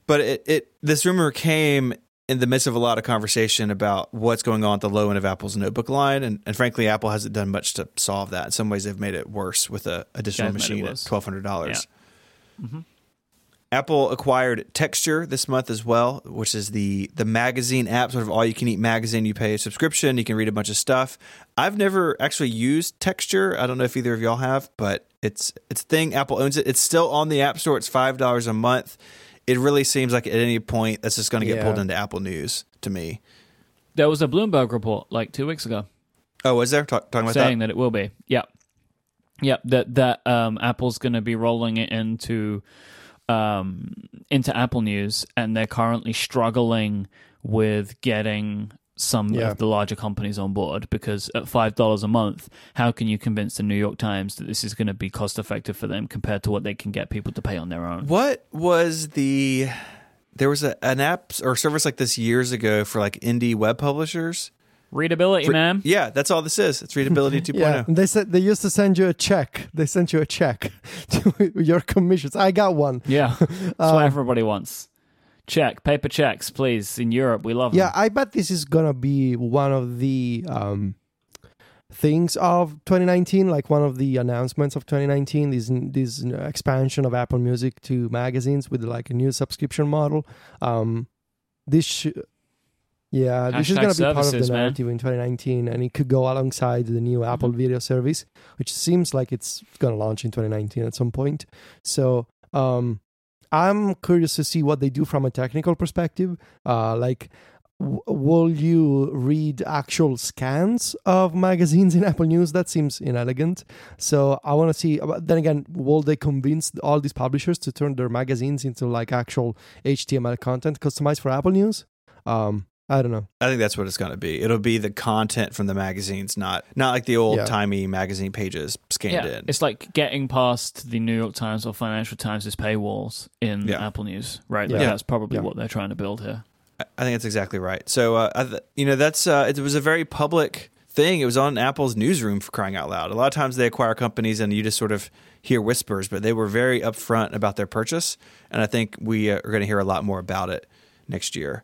S1: but it, it this rumor came in the midst of a lot of conversation about what's going on at the low end of Apple's notebook line, and, and frankly, Apple hasn't done much to solve that. In some ways, they've made it worse with a additional
S2: Yeah,
S1: machine at twelve hundred dollars.
S2: Mhm.
S1: Apple acquired Texture this month as well, which is the the magazine app, sort of all you can eat magazine. You pay a subscription, you can read a bunch of stuff. I've never actually used Texture. I don't know if either of y'all have, but it's it's a thing. Apple owns it. It's still on the App Store. It's five dollars a month. It really seems like at any point that's just going to get
S3: Yeah.
S1: pulled into Apple News to me.
S2: There was a Bloomberg report like two weeks ago
S1: Oh, was there Talk, talking about
S2: saying
S1: that?
S2: that? it will be. Yep. Yep. That that um, Apple's going to be rolling it into um, into Apple News, and they're currently struggling with getting some
S3: Yeah.
S2: of the larger companies on board because at five dollars a month, how can you convince the New York Times that this is going to be cost effective for them compared to what they can get people to pay on their own?
S1: What was the? There was a, an app or service like this years ago for like indie web publishers.
S2: Readability,
S1: For-
S2: man.
S1: Yeah, that's all this is. It's readability oh. 2.0.
S3: Yeah, they said they used to send you a check. They sent you a check to your commissions. I got one.
S2: Yeah, that's what everybody wants. Check, paper checks, please. In Europe, we love
S3: Yeah,
S2: them.
S3: I bet this is gonna be one of the um, things of 2019, like one of the announcements of 2019. This this expansion of Apple Music to magazines with like a new subscription model. Um, this, sh- yeah, this is gonna be part of the
S2: man.
S3: narrative in 2019, and it could go alongside the new Apple
S2: Mm-hmm.
S3: Video service, which seems like it's gonna launch in 2019 at some point. So. Um, I'm curious to see what they do from a technical perspective. Uh, like, w- will you read actual scans of magazines in Apple News? That seems inelegant. So I want to see. But then again, will they convince all these publishers to turn their magazines into like actual HTML content customized for Apple News? Um, I don't know.
S1: I think that's what it's going to be. It'll be the content from the magazines, not not like the old timey magazine pages scanned
S2: Yeah,
S1: in.
S2: it's like getting past the New York Times or Financial Times' paywalls in
S1: Yeah.
S2: Apple News, right?
S3: Yeah.
S2: Like, That's probably
S3: Yeah.
S2: what they're trying to build here.
S1: I I think that's exactly right. So, uh, I th- you know, that's uh, it was a very public thing. It was on Apple's newsroom for crying out loud. A lot of times they acquire companies and you just sort of hear whispers, but they were very upfront about their purchase, and I think we uh, are going to hear a lot more about it next year.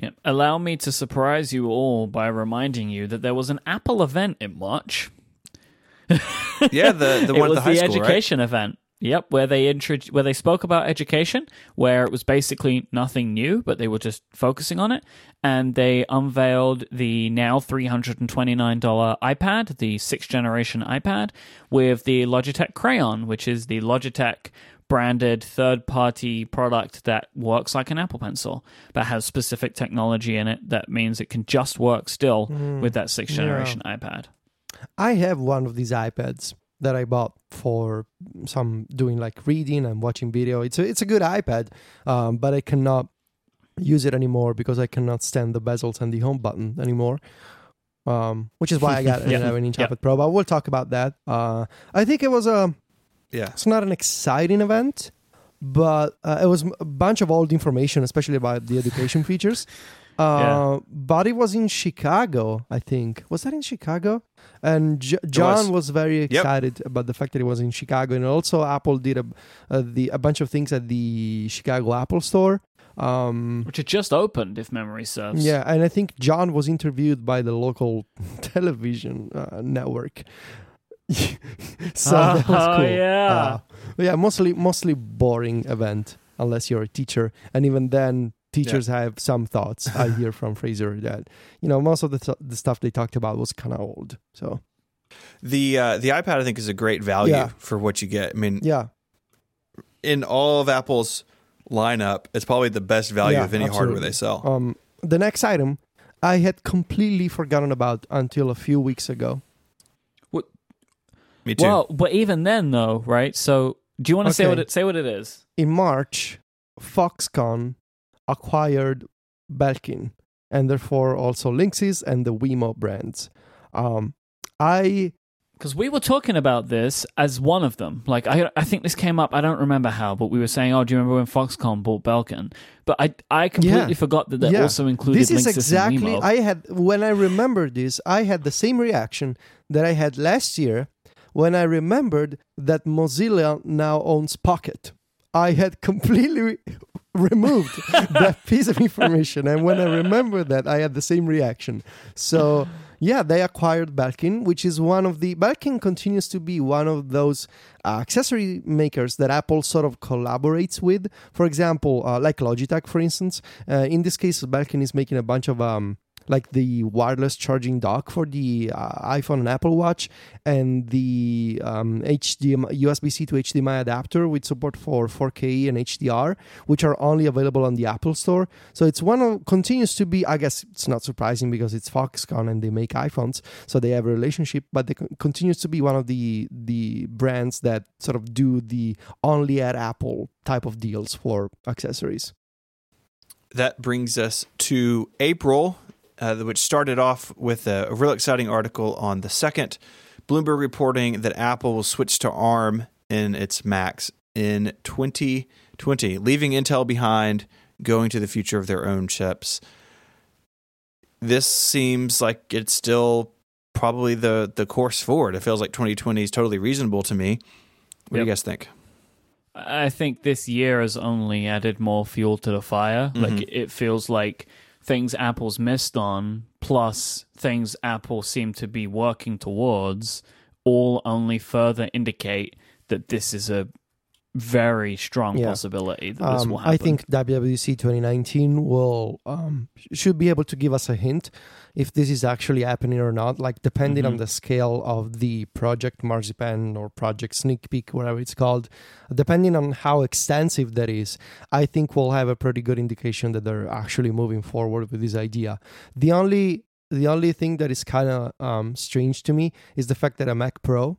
S2: Yeah. Allow me to surprise you all by reminding you that there was an Apple event in March.
S1: Yeah, the the
S2: it
S1: one
S2: was
S1: at the high
S2: the
S1: school, right?
S2: education event. Yep, where they intro- where they spoke about education, where it was basically nothing new, but they were just focusing on it, and they unveiled the now three hundred and twenty nine dollar iPad, the sixth generation iPad, with the Logitech Crayon, which is the Logitech branded third party product that works like an Apple Pencil, but has specific technology in it that means it can just work still with that sixth
S3: yeah.
S2: generation iPad.
S3: I have one of these iPads that I bought for some doing like reading and watching video. It's a, it's a good iPad, um, but I cannot use it anymore because I cannot stand the bezels and the home button anymore. Um, which is why I got an 11 inch iPad Pro. But we'll talk about that. Uh, I think it was a
S1: Yeah,
S3: it's not an exciting event, but uh, it was a bunch of old information, especially about the education features. Uh, But it was in Chicago, I think. Was that in Chicago? And J- John was. very excited about the fact that it was in Chicago, and also Apple did a uh, the a bunch of things at the Chicago Apple Store. Um,
S2: Which had just opened, if memory serves.
S3: yeah, and I think John was interviewed by the local television uh, network. so that was
S2: Oh,
S3: cool.
S2: yeah.
S3: Uh, yeah, mostly mostly boring event unless you're a teacher, and even then, teachers have some thoughts. I hear from Fraser that you know most of the th- the stuff they talked about was kind of old. So
S1: The uh, the iPad I think is a great value
S3: Yeah.
S1: for what you get. I mean,
S3: yeah,
S1: in all of Apple's lineup, it's probably the best value
S3: Yeah,
S1: of any hardware they sell.
S3: Um, the next item I had completely forgotten about until a few weeks ago.
S1: Me too.
S2: Well, but even then, though, right? So, do you want to say
S3: Okay.
S2: what it say what it is?
S3: In March, Foxconn acquired Belkin and therefore also Linksys and the Wemo brands. Um, I
S2: Because we were talking about this as one of them. Like, I I think this came up. I don't remember how, but we were saying, "Oh, do you remember when Foxconn bought Belkin?" But I I completely
S3: Yeah.
S2: forgot that that
S3: Yeah.
S2: also included
S3: this is
S2: Linksys
S3: exactly
S2: and Wemo.
S3: I had when I remembered this, I had the same reaction that I had last year when I remembered that Mozilla now owns Pocket. I had completely removed that piece of information and when I remembered that I had the same reaction. So yeah, they acquired Belkin, which is one of the Belkin continues to be one of those uh, accessory makers that Apple sort of collaborates with. For example, uh, like Logitech, for instance. Uh, in this case, Belkin is making a bunch of um, like the wireless charging dock for the uh, iPhone and Apple Watch, and the um, HDMI USB-C to HDMI adapter with support for 4K and HDR, which are only available on the Apple Store. So it's one of continues to be. I guess it's not surprising because it's Foxconn and they make iPhones, so they have a relationship. But they con- continues to be one of the the brands that sort of do the only at Apple type of deals for accessories.
S1: that brings us to April, uh, which started off with a, a real exciting article on the second. Bloomberg reporting that Apple will switch to ARM in its Macs in 2020, leaving Intel behind, going to the future of their own chips. This seems like it's still probably the the course forward. It feels like 2020 is totally reasonable to me. What do you guys think?
S2: I think this year has only added more fuel to the fire.
S1: Mhm.
S2: Like it feels like things Apple's missed on, plus things Apple seem to be working towards, all only further indicate that this is a very strong
S3: Yeah.
S2: possibility that this
S3: Um,
S2: will happen.
S3: I think WWDC 2019 will um, should be able to give us a hint if this is actually happening or not. Like depending on
S2: Mhm.
S3: the scale of the project Marzipan or project Sneak Peek, whatever it's called, depending on how extensive that is, I think we'll have a pretty good indication that they're actually moving forward with this idea. The only the only thing that is kind of um, strange to me is the fact that a Mac Pro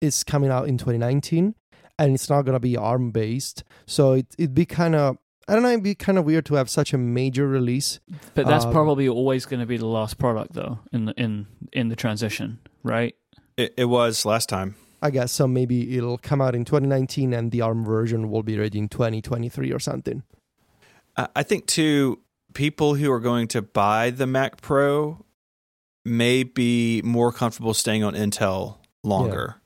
S3: is coming out in 2019 and it's not going to be ARM based. So it, it'd be kind of, I don't know, it'd be kind of weird to have such a major release.
S2: but that's
S3: um,
S2: probably always going to be the last product, though, in the in in the transition, right?
S1: It, it was last time.
S3: I guess so. Maybe it'll come out in 2019 and the ARM version will be ready in 2023 or something.
S1: I I think too, people who are going to buy the Mac Pro may be more comfortable staying on Intel longer.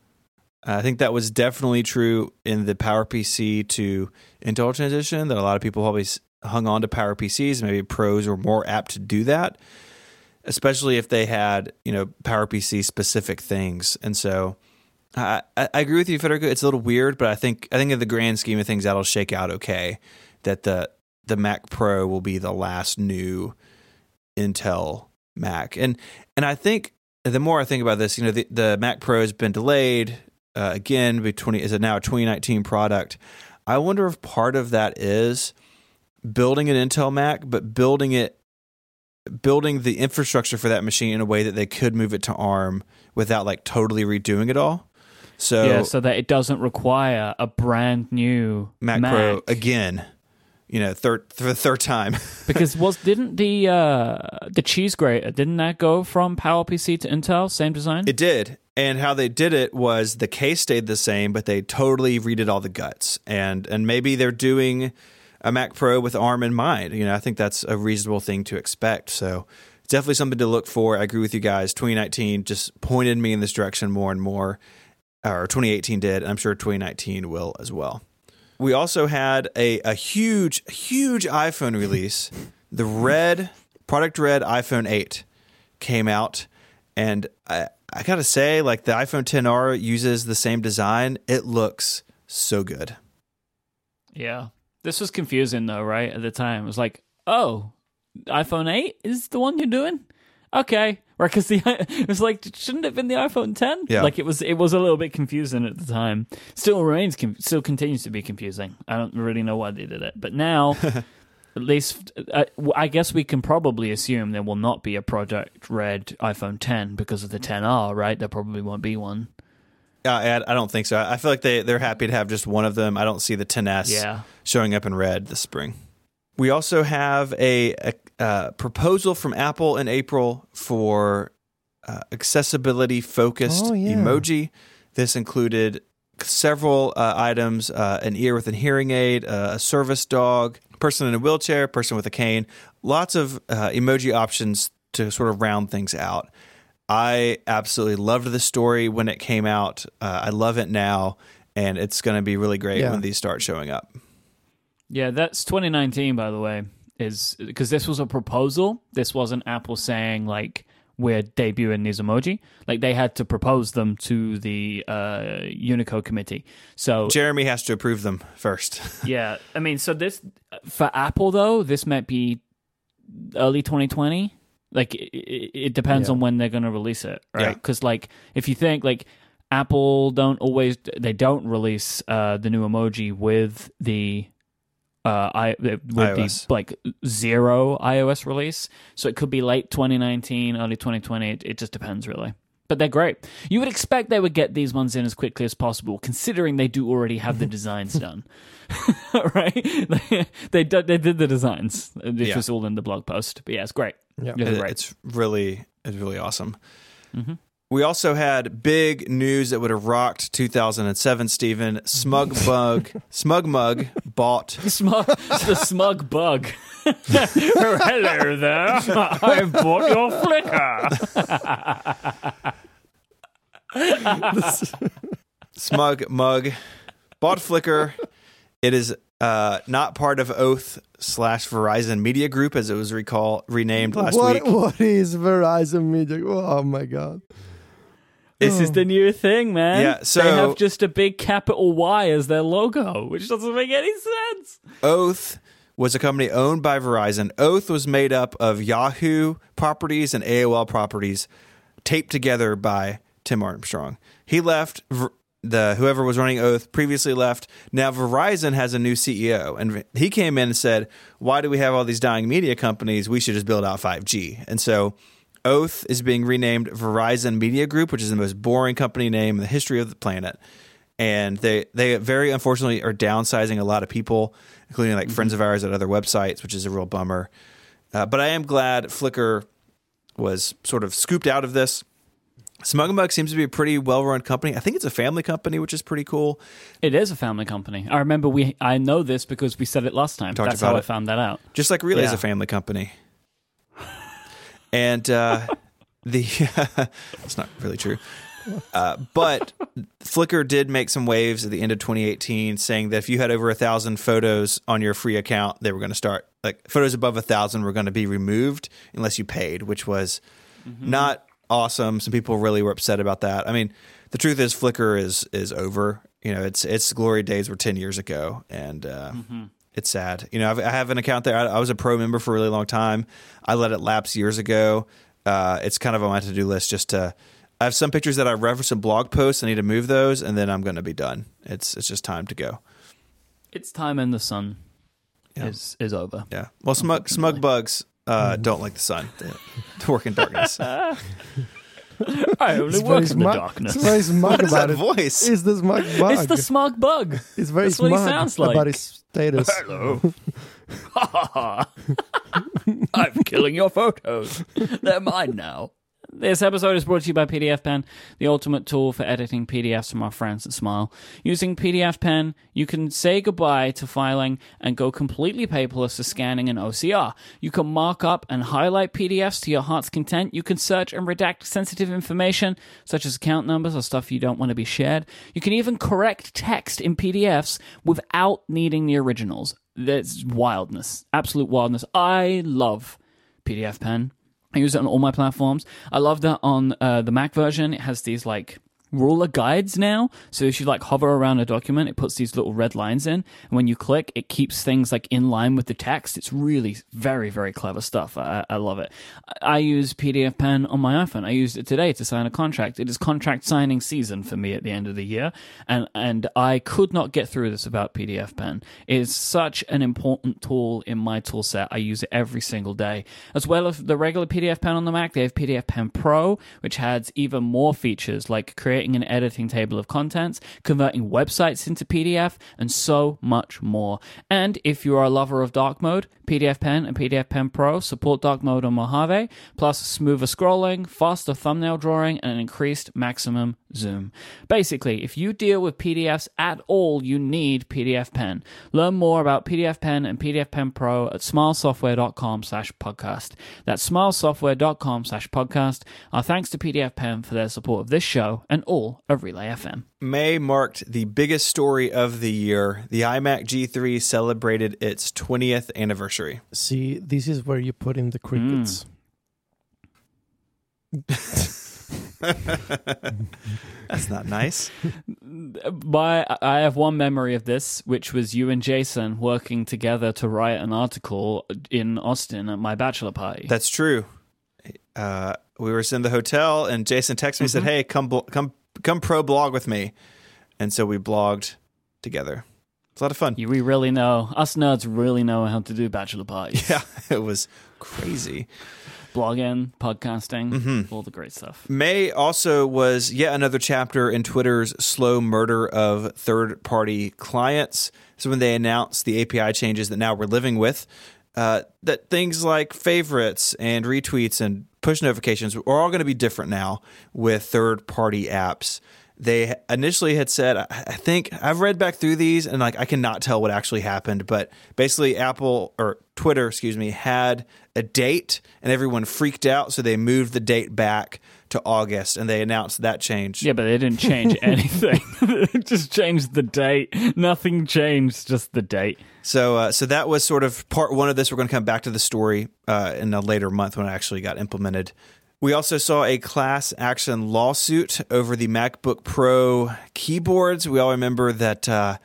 S1: I think that was definitely true in the PowerPC to Intel transition. That a lot of people probably s- hung on to PowerPCs. Maybe pros were more apt to do that, especially if they had you know PowerPC specific things. And so, I, I I agree with you, Federico. It's a little weird, but I think I think in the grand scheme of things, that'll shake out okay. That the the Mac Pro will be the last new Intel Mac, and and I think the more I think about this, you know, the, the Mac Pro has been delayed uh, again. Between is it now a 2019 product? I wonder if part of that is building an Intel Mac, but building it building the infrastructure for that machine in a way that they could move it to ARM without like totally redoing it all. So
S2: yeah, so that it doesn't require a brand new
S1: Mac, Mac. Pro again, you know, third for the third time.
S2: because was didn't the uh the cheese grater didn't that go from PowerPC to Intel same design?
S1: It did. And how they did it was the case stayed the same, but they totally redid all the guts. And and maybe they're doing a Mac Pro with ARM in mind. You know, I think that's a reasonable thing to expect. So definitely something to look for. I agree with you guys. 2019 just pointed me in this direction more and more. Or 2018 did, and I'm sure 2019 will as well. We also had a, a huge, huge iPhone release. The red, product red iPhone 8 came out. And I, I gotta say, like the iPhone 10R uses the same design. It looks so good.
S2: yeah. This was confusing though, right? At the time. It was like oh, iPhone 8 is the one you're doing? Okay. Right, because the it was like, shouldn't it have been the iPhone 10?
S1: Yeah.
S2: Like it was, it was a little bit confusing at the time. Still remains, still continues to be confusing. I don't really know why they did it, but now, at least, uh, I guess we can probably assume there will not be a Project Red iPhone 10 because of the 10R, right? There probably won't be one.
S1: Uh, I, I don't think so. I feel like they, they're happy to have just one of them. I don't see the 10S
S2: Yeah.
S1: showing up in red this spring. We also have a, a, uh proposal from Apple in April for uh, accessibility focused
S3: Oh, yeah.
S1: emoji. This included several uh, items uh, an ear with a hearing aid, uh, a service dog, person in a wheelchair, person with a cane. Lots of uh, emoji options to sort of round things out. I absolutely loved the story when it came out. Uh, I love it now, and it's going to be really great
S3: Yeah.
S1: when these start showing up.
S2: Yeah, that's 2019, by the way, is because this was a proposal. This wasn't Apple saying like we're debuting these emoji. Like they had to propose them to the uh, Unicode committee. So
S1: Jeremy has to approve them first.
S2: yeah, I mean, so this for Apple though, this might be early 2020. Like it, it it depends
S3: Yeah.
S2: on when they're going to release it, right? Because like if you think like Apple don't always they don't release uh, the new emoji with the uh i with
S1: iOS.
S2: the like zero iOS release, so it could be late 2019, early 2020. It, it just depends really. But they're great. You would expect they would get these ones in as quickly as possible, considering they do already have the designs done. right? They, they did they did the designs. This
S1: Yeah.
S2: was all in the blog post. But yeah, it's great.
S3: Yeah.
S2: It's
S1: It-. It's really, it's really awesome.
S2: Mhm.
S1: We also had big news that would have rocked 2007. Stephen Smug Bug, SmugMug bought.
S2: smug, the smug bug. Hello there. I've bought your Flickr.
S1: SmugMug bought Flickr. It is uh, not part of Oath slash Verizon Media Group as it was recall renamed last
S3: what,
S1: week.
S3: what is Verizon Media? Oh my god.
S2: This is hmm. the new thing, man.
S1: Yeah, so-
S2: they have just a big capital Y as their logo, which doesn't make any sense.
S1: Oath was a company owned by Verizon. Oath was made up of Yahoo properties and AOL properties taped together by Tim Armstrong. He left the whoever was running Oath previously left. Now Verizon has a new CEO and he came in and said, "Why do we have all these dying media companies? We should just build out 5G." And so Oath is being renamed Verizon Media Group, which is the most boring company name in the history of the planet. And they they very unfortunately are downsizing a lot of people, including like friends of ours at other websites, which is a real bummer. Uh, but I am glad Flickr was sort of scooped out of this. SmugMug seems to be a pretty well run company. I think it's a family company, which is pretty cool.
S2: It is a family company. I remember we. I know this because we said it last time. That's how I found that out.
S1: Just like Relay is a family company. And uh, the it's not really true. Uh, but Flickr did make some waves at the end of 2018, saying that if you had over a thousand photos on your free account, they were going to start like photos above a thousand were going to be removed unless you paid, which was not awesome. Some people really were upset about that. I mean, the truth is, Flickr is is over. You know, its its glory days were 10 years ago, and uh, it's sad. You know, I've, I have an account there. I, I was a pro member for a really long time. I let it lapse years ago. Uh, it's kind of on my to do list just to. I have some pictures that I reference in blog posts. I need to move those, and then I'm going to be done. It's it's just time to go.
S2: It's time in the sun
S1: Yeah.
S2: is is over.
S1: Yeah. Well, smug smug bugs uh, don't like the sun. They work in darkness.
S2: I only
S3: It's
S2: work in the darkness.
S3: It's very smug about
S1: that
S3: it.
S1: voice?
S3: It's the smug bug.
S2: It's the smug bug.
S3: It's very
S2: That's what he sounds like.
S3: about his status.
S2: Hello. I'm killing your photos. They're mine now. This episode is brought to you by PDFpen, the ultimate tool for editing PDFs from our friends at Smile. Using PDFpen, you can say goodbye to filing and go completely paperless to scanning and OCR. You can mark up and highlight PDFs to your heart's content. You can search and redact sensitive information, such as account numbers or stuff you don't want to be shared. You can even correct text in PDFs without needing the originals. That's wildness. Absolute wildness. I love PDFpen. I use it on all my platforms. I love that on uh, the Mac version. It has these like ruler guides now. So if you like hover around a document, it puts these little red lines in. And when you click, it keeps things like in line with the text. It's really very, very clever stuff. I, I love it. I use PDFpen on my iPhone. I used it today to sign a contract. It is contract signing season for me at the end of the year. And, and I could not get through this without PDFpen. It is such an important tool in my tool set. I use it every single day. As well as the regular PDFpen on the Mac, they have PDFpen Pro, which has even more features like creating creating an editing table of contents, converting websites into PDF, and so much more. And if you are a lover of dark mode, PDFpen and PDFpen Pro support dark mode on Mojave, plus smoother scrolling, faster thumbnail drawing, and an increased maximum zoom. Basically, if you deal with PDFs at all, you need PDFpen. Learn more about PDFpen and PDFpen Pro at smilesoftware.com slash podcast. That's smilesoftware.com slash podcast. Our thanks to PDFpen for their support of this show and all of Relay FM.
S1: May marked the biggest story of the year. The iMac G3 celebrated its 20th anniversary.
S3: See, this is where you put in the crickets.
S1: That's not nice.
S2: My, I have one memory of this, which was you and Jason working together to write an article in Austin at my bachelor party.
S1: That's true. Uh, we were in the hotel, and Jason texted me and said, "Hey, come blo- come come pro blog with me," and so we blogged together. It's a lot of fun.
S2: You- we really know us nerds really know how to do bachelor parties.
S1: Yeah, it was crazy.
S2: blogging, podcasting,
S1: Mm-hmm.
S2: all the great stuff.
S1: May also was yet another chapter in Twitter's slow murder of third party clients. So when they announced the API changes that now we're living with, uh, that things like favorites and retweets and push notifications are all going to be different now with third party apps. They initially had said, I think I've read back through these and like I cannot tell what actually happened, but basically Apple or Twitter, excuse me, had a date and everyone freaked out, so they moved the date back to August and they announced that change.
S2: Yeah, but they didn't change anything. they just changed the date. Nothing changed, just the date.
S1: So, uh, so that was sort of part one of this. We're going to come back to the story uh, in a later month when it actually got implemented. We also saw a class action lawsuit over the MacBook Pro keyboards. We all remember that, uh,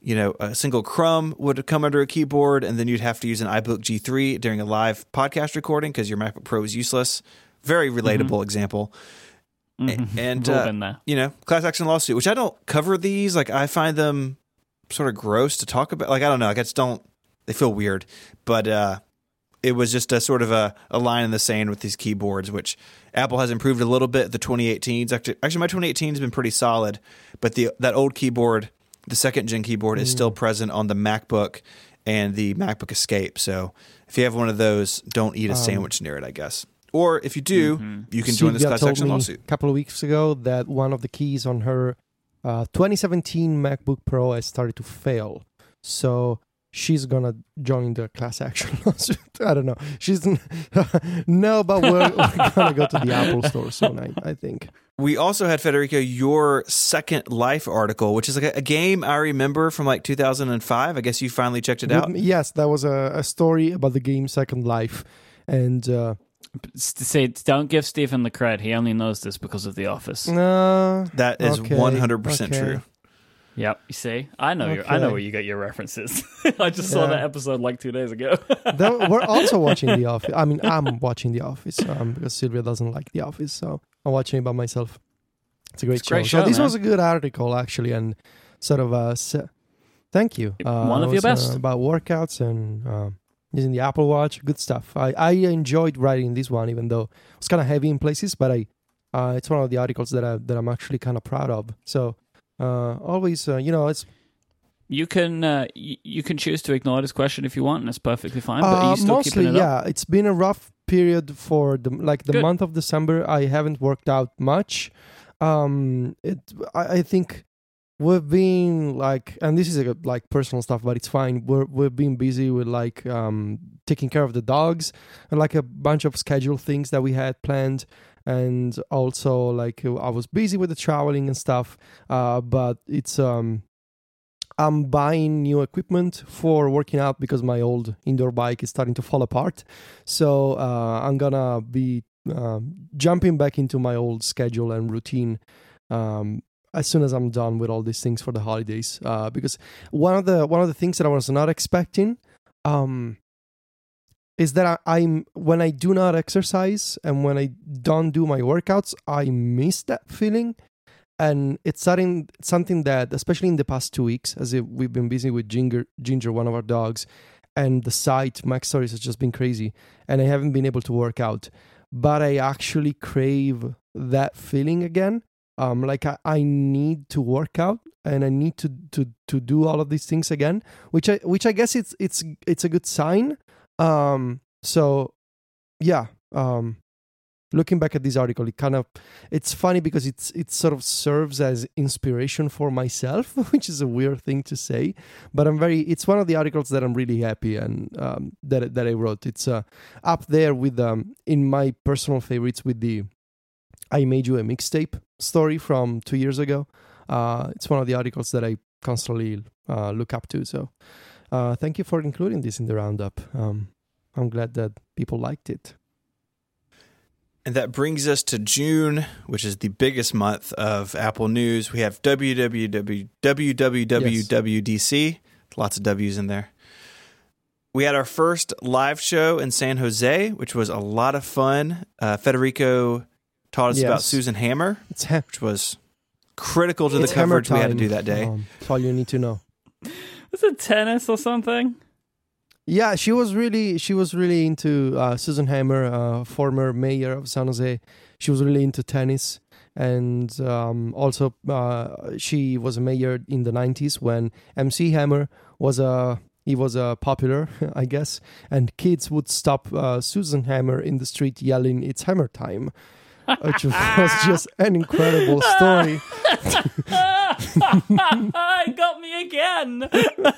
S1: you know, a single crumb would come under a keyboard, and then you'd have to use an iBook G3 during a live podcast recording because your MacBook Pro is useless. Very relatable example. A- And uh, you know, class action lawsuit, which I don't cover these. Like I find them sort of gross to talk about. Like I don't know. Like I just don't. They feel weird. But uh, it was just a sort of a, a line in the sand with these keyboards, which Apple has improved a little bit. The 2018s, actually, actually my 2018 has been pretty solid. But the that old keyboard, the second gen keyboard, is still mm. present on the MacBook and the MacBook Escape. So if you have one of those, don't eat a um, sandwich near it. I guess. Or if you do, mm-hmm. you can join this
S3: Sylvia
S1: class
S3: told
S1: action lawsuit.
S3: A couple of weeks ago, that one of the keys on her uh, 2017 MacBook Pro has started to fail. So she's gonna join the class action lawsuit. I don't know. She's no, but we're, we're gonna go to the Apple Store soon. I, I think.
S1: We also had Federico your Second Life article, which is like a, a game I remember from like 2005. I guess you finally checked it out.
S3: Yes, that was a, a story about the game Second Life, and uh,
S2: Say, don't give Stephen the credit. He only knows this because of The Office.
S3: uh,
S1: That is
S3: Okay,
S1: 100%
S3: okay.
S1: true.
S2: Yep. You see, I know. Your, I know
S3: Okay.
S2: where you get your references. I just saw
S3: Yeah.
S2: that episode like two days ago.
S3: Though we're also watching The Office. I mean, I'm watching The Office um, because Sylvia doesn't like The Office, so I'm watching it by myself. It's a great,
S2: It's a great
S3: show. So this
S2: man.
S3: was a good article actually, and sort of uh, se- thank you. Uh,
S2: One of
S3: it
S2: your
S3: was, uh,
S2: best.
S3: about workouts and uh, using the Apple Watch. Good stuff. I I enjoyed writing this one, even though it was kind of heavy in places, but I uh, it's one of the articles that I that I'm actually kind of proud of. So uh, always, uh, you know, it's
S2: you can uh, y- you can choose to ignore this question if you want, and it's perfectly fine. But are
S3: Uh,
S2: you still
S3: mostly,
S2: keeping it up?
S3: yeah. It's been a rough period for the like the
S2: Good.
S3: month of December. I haven't worked out much. Um, it I, I think we've been like, and this is a, like personal stuff, but it's fine. We're we've been busy with like um taking care of the dogs and like a bunch of schedule things that we had planned. And also, like I was busy with the traveling and stuff. Uh, but it's um I'm buying new equipment for working out because my old indoor bike is starting to fall apart. So uh, I'm gonna be um jumping back into my old schedule and routine um, as soon as I'm done with all these things for the holidays. Uh, because one of the one of the things that I was not expecting, um, is that I, I'm when I do not exercise and when I don't do my workouts, I miss that feeling. And it's something something that, especially in the past two weeks, as if we've been busy with Ginger, Ginger, one of our dogs, and the site MacStories has just been crazy, and I haven't been able to work out. But I actually crave that feeling again. Um, like I, I need to work out and I need to, to to do all of these things again, which I which I guess it's it's it's a good sign. Um, so yeah, um, looking back at this article, it kind of it's funny because it's it sort of serves as inspiration for myself, which is a weird thing to say, but I'm very. It's one of the articles that I'm really happy and um, that that I wrote. It's uh, up there with um in my personal favorites with the I made you a mixtape story from two years ago. Uh, it's one of the articles that I constantly uh, look up to. So uh, thank you for including this in the roundup. Um, I'm glad that people liked it.
S1: And that brings us to June, which is the biggest month of Apple News. We have WWW, WWWDC, lots of W's in there. We had our first live show in San Jose, which was a lot of fun. Uh, Federico taught us
S3: Yes.
S1: about Susan Hammer,
S3: ha-
S1: which was critical to the
S3: it's hammer
S1: coverage we had to do that day.
S3: Um, that's all you need to know.
S2: Tennis or something?
S3: Yeah, she was really she was really into uh, Susan Hammer, uh, former mayor of San Jose. She was really into tennis, and um, also uh, she was a mayor in the '90s when MC Hammer was a he was a popular, I guess, and kids would stop uh, Susan Hammer in the street yelling, "It's Hammer time." Which was just an incredible story.
S2: it got me again.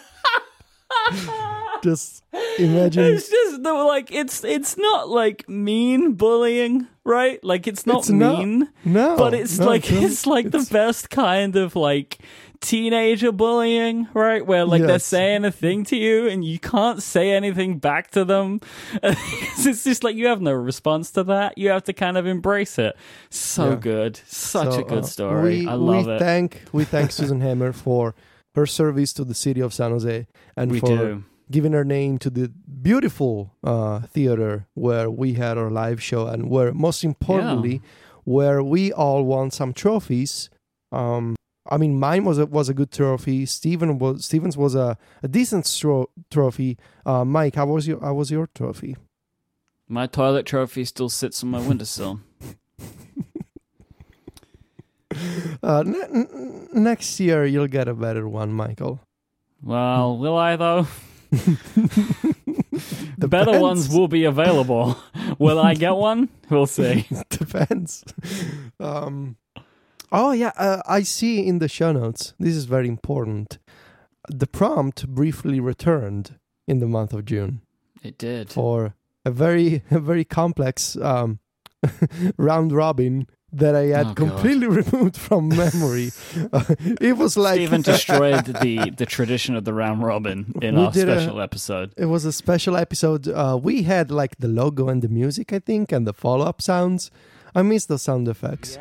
S3: Just imagine
S2: It's just the like it's it's not like mean bullying, right? Like it's not
S3: It's not.
S2: mean,
S3: no,
S2: but it's
S3: no,
S2: like
S3: not.
S2: it's like the best kind of like teenager bullying, right? Where like they're saying a thing to you and you can't say anything back to them. it's just like you have no response to that. You have to kind of embrace it. So
S3: Yeah.
S2: good. Such
S3: So,
S2: a good
S3: uh,
S2: story.
S3: We,
S2: I love
S3: we
S2: it.
S3: Thank we thank Susan Hammer for her service to the city of San Jose and
S2: we
S3: for
S2: do.
S3: giving her name to the beautiful uh, theater where we had our live show and where most importantly where we all won some trophies. Um, I mean, mine was a, was a good trophy. Steven was Stevens was a, a decent stro- trophy. Uh, Mike, how was your how was your trophy?
S2: My toilet trophy still sits on my windowsill.
S3: Uh, n- n- next year you'll get a better one, Michael.
S2: Well, will I though? The better ones will be available. will I get one? We'll see.
S3: Depends. Um, oh yeah, uh, I see in the show notes. This is very important. The prompt briefly returned in the month of June
S2: It did.
S3: for a very a very complex um, round robin that I had
S2: Oh, God.
S3: completely removed from memory. Uh, it was like
S2: Stephen destroyed the, the tradition of the round robin in
S3: We
S2: our
S3: did a-
S2: special episode.
S3: It was a special episode. Uh, we had like the logo and the music, I think, and the follow up sounds. I miss those sound effects.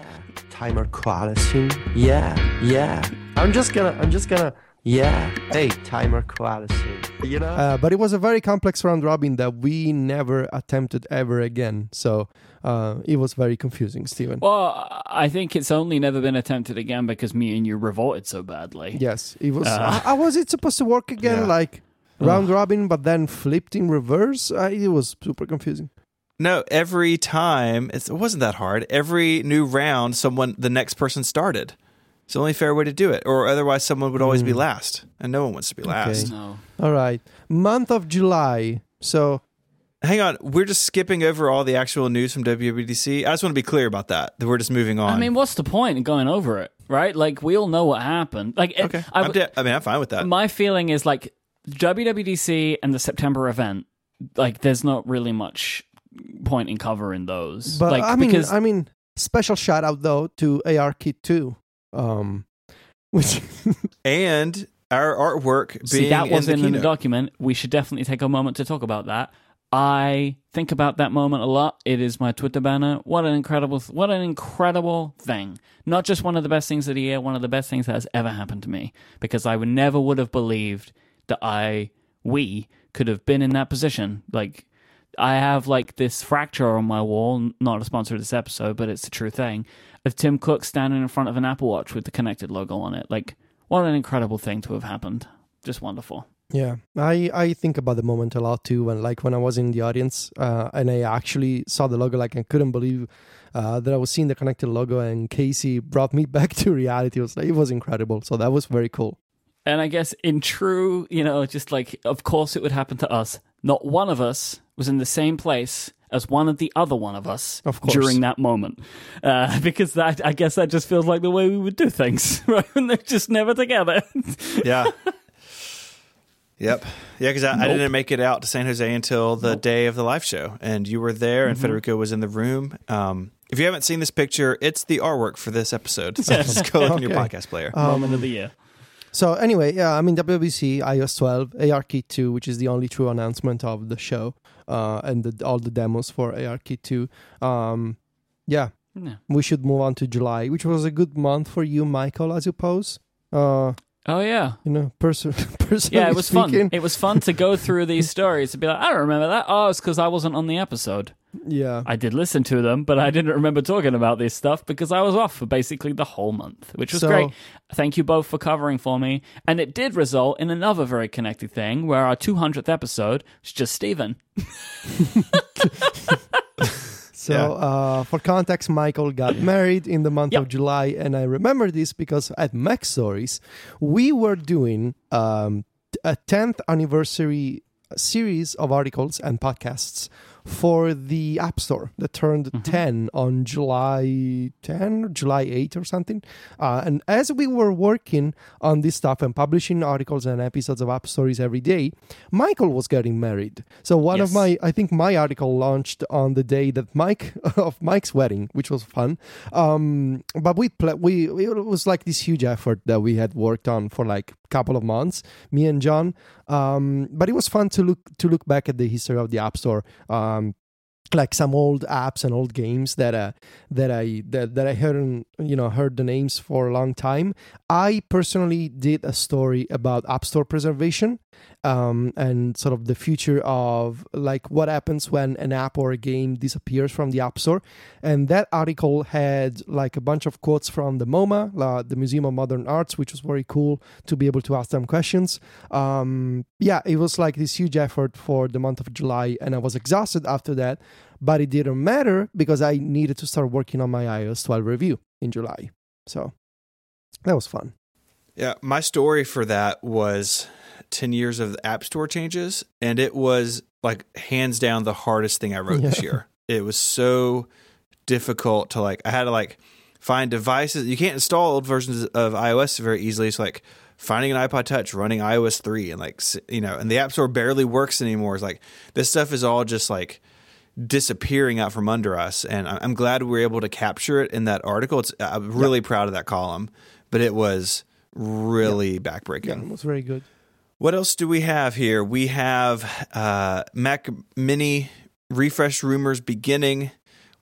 S4: Timer quality. Yeah, yeah. I'm just gonna, I'm just gonna, yeah. Hey, timer quality. You know?
S3: Uh, but it was a very complex round robin that we never attempted ever again. So uh, it was very confusing, Stephen.
S2: Well, I think it's only never been attempted again because me and you revolted so badly.
S3: yes, it was.
S2: Uh.
S3: how was it supposed to work again?
S1: Yeah.
S3: Like round robin, but then flipped in reverse? Uh, it was super confusing.
S1: No, every time it's, it wasn't that hard. Every new round, someone the next person started. It's the only fair way to do it, or otherwise someone would always be
S3: Mm.
S1: last, and no one wants to be last.
S2: No.
S3: All right. Month of July. So
S1: Hang on, we're just skipping over all the actual news from WWDC. I just want to be clear about that. That we're just moving on.
S2: I mean, what's the point in going over it, right? Like, we all know what happened. Like, it-
S1: okay,
S2: I,
S1: I'm de- I mean, I'm fine with that.
S2: my feeling is like WWDC and the September event, like, there's not really much point in covering those.
S3: But
S2: like,
S3: I mean,
S2: because
S3: I mean, special shout out though to AR Kit 2. Um, which
S1: and our artwork being
S2: See, that wasn't
S1: the
S2: in the document. We should definitely take a moment to talk about that. I think about that moment a lot. It is my Twitter banner. What an incredible, what an incredible thing! Not just one of the best things of the year, one of the best things that has ever happened to me. Because I would never would have believed that I, we, could have been in that position. Like, I have like this fracture on my wall. Not a sponsor of this episode, but it's a true thing. Of Tim Cook standing in front of an Apple Watch with the connected logo on it. Like, what an incredible thing to have happened. Just wonderful.
S3: Yeah, I, I think about the moment a lot too. When like when I was in the audience uh, and I actually saw the logo, like I couldn't believe uh, that I was seeing the connected logo, and Casey brought me back to reality. It was like, it was incredible. So that was very cool.
S2: And I guess in true, you know, just like of course it would happen to us. Not one of us was in the same place as one of the other one of us
S3: Of course.
S2: during that moment, uh, because that I guess that just feels like the way we would do things, right? When they're just never together.
S1: Yeah. Yep. Yeah, because I, I didn't make it out to San Jose until the day of the live show, and you were there, and Federico was in the room. Um, if you haven't seen this picture, it's the artwork for this episode. So just go look in your podcast player.
S2: moment of the year.
S3: So anyway, yeah, I mean WWDC iOS 12 ARKit 2, which is the only true announcement of the show, uh, and the, all the demos for ARKit 2. Um, yeah,
S2: Yeah.
S3: we should move on to July, which was a good month for you, Michael, I suppose. Uh,
S2: Oh yeah.
S3: you know, person, personally
S2: Yeah, it was
S3: speaking.
S2: fun. It was fun to go through these stories and be like, I don't remember that. Oh, it's because I wasn't on the episode.
S3: Yeah,
S2: I did listen to them, but I didn't remember talking about this stuff because I was off for basically the whole month, which was
S3: So-
S2: great. Thank you both for covering for me. And it did result in another very connected thing where our 200th episode was just Steven.
S3: So,
S1: Yeah.
S3: uh, for context, Michael got married in the month
S2: Yep.
S3: of July, and I remember this because at MacStories, we were doing um, a 10th anniversary series of articles and podcasts for the App Store that turned 10 on July 10 or July 8 or something. Uh, and as we were working on this stuff and publishing articles and episodes of AppStories every day, Michael was getting married. So one of my, I think my article launched on the day that Mike of Mike's wedding, which was fun. Um, but we pla we it was like this huge effort that we had worked on for like a couple of months, me and John. Um, but it was fun to look to look back at the history of the App Store. Um, like some old apps and old games that uh, that I that, that I heard you know heard the names for a long time. I personally did a story about App Store preservation um, and sort of the future of like what happens when an app or a game disappears from the App Store. And that article had like a bunch of quotes from the MoMA, the Museum of Modern Arts, which was very cool to be able to ask them questions. Um, yeah, it was like this huge effort for the month of July, and I was exhausted after that. But it didn't matter because I needed to start working on my iOS 12 review in July. So that was fun.
S1: Yeah, my story for that was 10 years of the App Store changes, and it was like hands down the hardest thing I wrote this year. It was so difficult to like, I had to like find devices. You can't install old versions of iOS very easily. It's like finding an iPod Touch, running iOS 3, and like, you know, and the App Store barely works anymore. It's like, this stuff is all just like, disappearing out from under us and i'm glad we were able to capture it in that article it's i'm really proud of that column but it was really backbreaking
S3: Yeah, it was very good.
S1: what else do we have here? We have uh, Mac Mini refresh rumors beginning.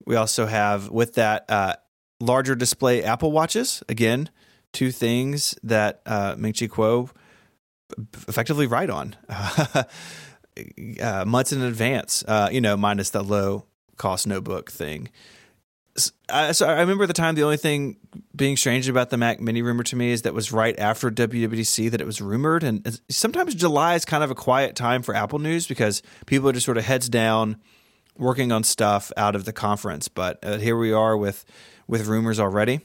S1: We also have, with that, uh, larger display Apple Watches. Again, two things that uh, Ming Chi Kuo effectively write on uh, months in advance, uh, you know, minus the low cost notebook thing. S- I, so I remember at the time the only thing being strange about the Mac Mini rumor to me is that was right after WWDC that it was rumored, and sometimes July is kind of a quiet time for Apple news because people are just sort of heads down working on stuff out of the conference. But uh, here we are with with rumors already.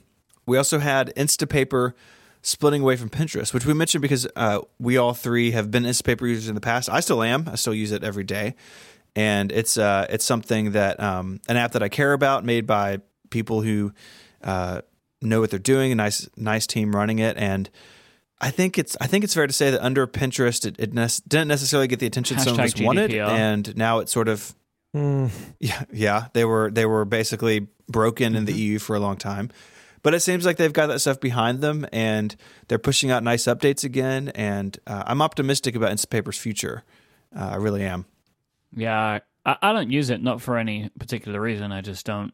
S1: We also had Instapaper splitting away from Pinterest, which we mentioned because uh, we all three have been Instapaper users in the past. I still am. I still use it every day, and it's uh, it's something that um, an app that I care about, made by people who uh, know what they're doing. A nice nice team running it, and I think it's I think it's fair to say that under Pinterest, it, it ne- didn't necessarily get the attention some of us
S2: Hashtag
S1: wanted, and now it's sort of
S3: Mm,
S1: yeah, yeah, they were they were basically broken in the EU for a long time, but it seems like they've got that stuff behind them, and they're pushing out nice updates again. And uh, I'm optimistic about Instapaper's future. Uh, I really am.
S2: Yeah, I, I don't use it not for any particular reason. I just don't.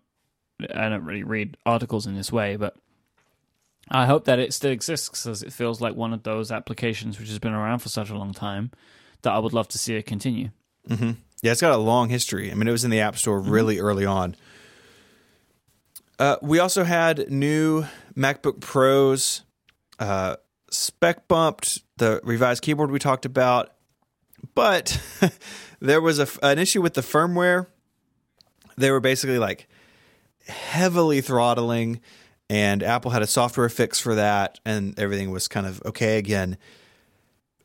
S2: I don't really read articles in this way, but I hope that it still exists because it feels like one of those applications which has been around for such a long time that I would love to see it continue.
S1: Mm-hmm. Yeah, it's got a long history. I mean, it was in the App Store really early on. Uh, we also had new MacBook Pros, uh, spec bumped the revised keyboard we talked about, but there was a, an issue with the firmware. They were basically like heavily throttling, and Apple had a software fix for that, and everything was kind of okay again.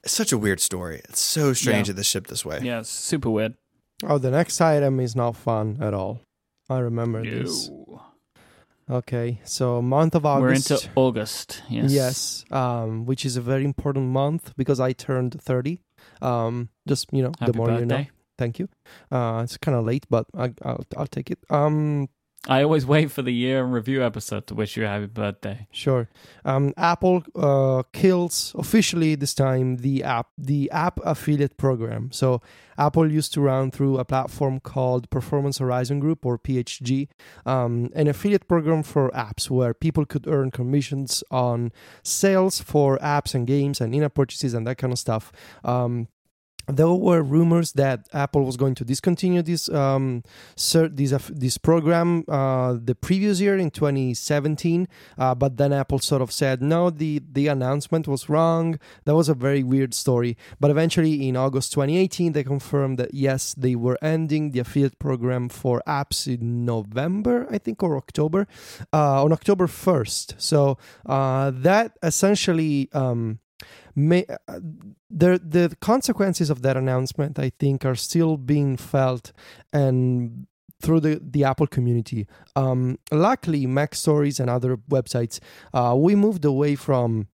S1: It's such a weird story. It's so strange
S2: Yeah.
S1: that this shipped this way.
S2: Yeah, it's super weird.
S3: Oh, the next item is not fun at all. I remember this. Okay, so month of August.
S2: We're into August. Yes.
S3: Yes, um, which is a very important month because I turned 30. Um, just, you know,
S2: Happy
S3: the more you know.
S2: birthday.
S3: Thank you. Uh, it's kind of late, but I, I'll, I'll take it. Um,
S2: I always wait for the year in review episode to wish you a happy birthday.
S3: Sure. Um, Apple uh, kills officially this time the app the app affiliate program. So Apple used to run through a platform called Performance Horizon Group or PHG, um, an affiliate program for apps where people could earn commissions on sales for apps and games and in-app purchases and that kind of stuff. Um, there were rumors that Apple was going to discontinue this um, this aff- this program uh, the previous year in 2017, uh, but then Apple sort of said no, the the announcement was wrong. That was a very weird story. But eventually, in August 2018, they confirmed that yes, they were ending the affiliate program for apps in November, I think, or October, uh, on October 1st. So uh, that essentially. Um, may, uh, the the consequences of that announcement, I think, are still being felt and through the, the Apple community. Um, luckily, MacStories and other websites, uh, we moved away from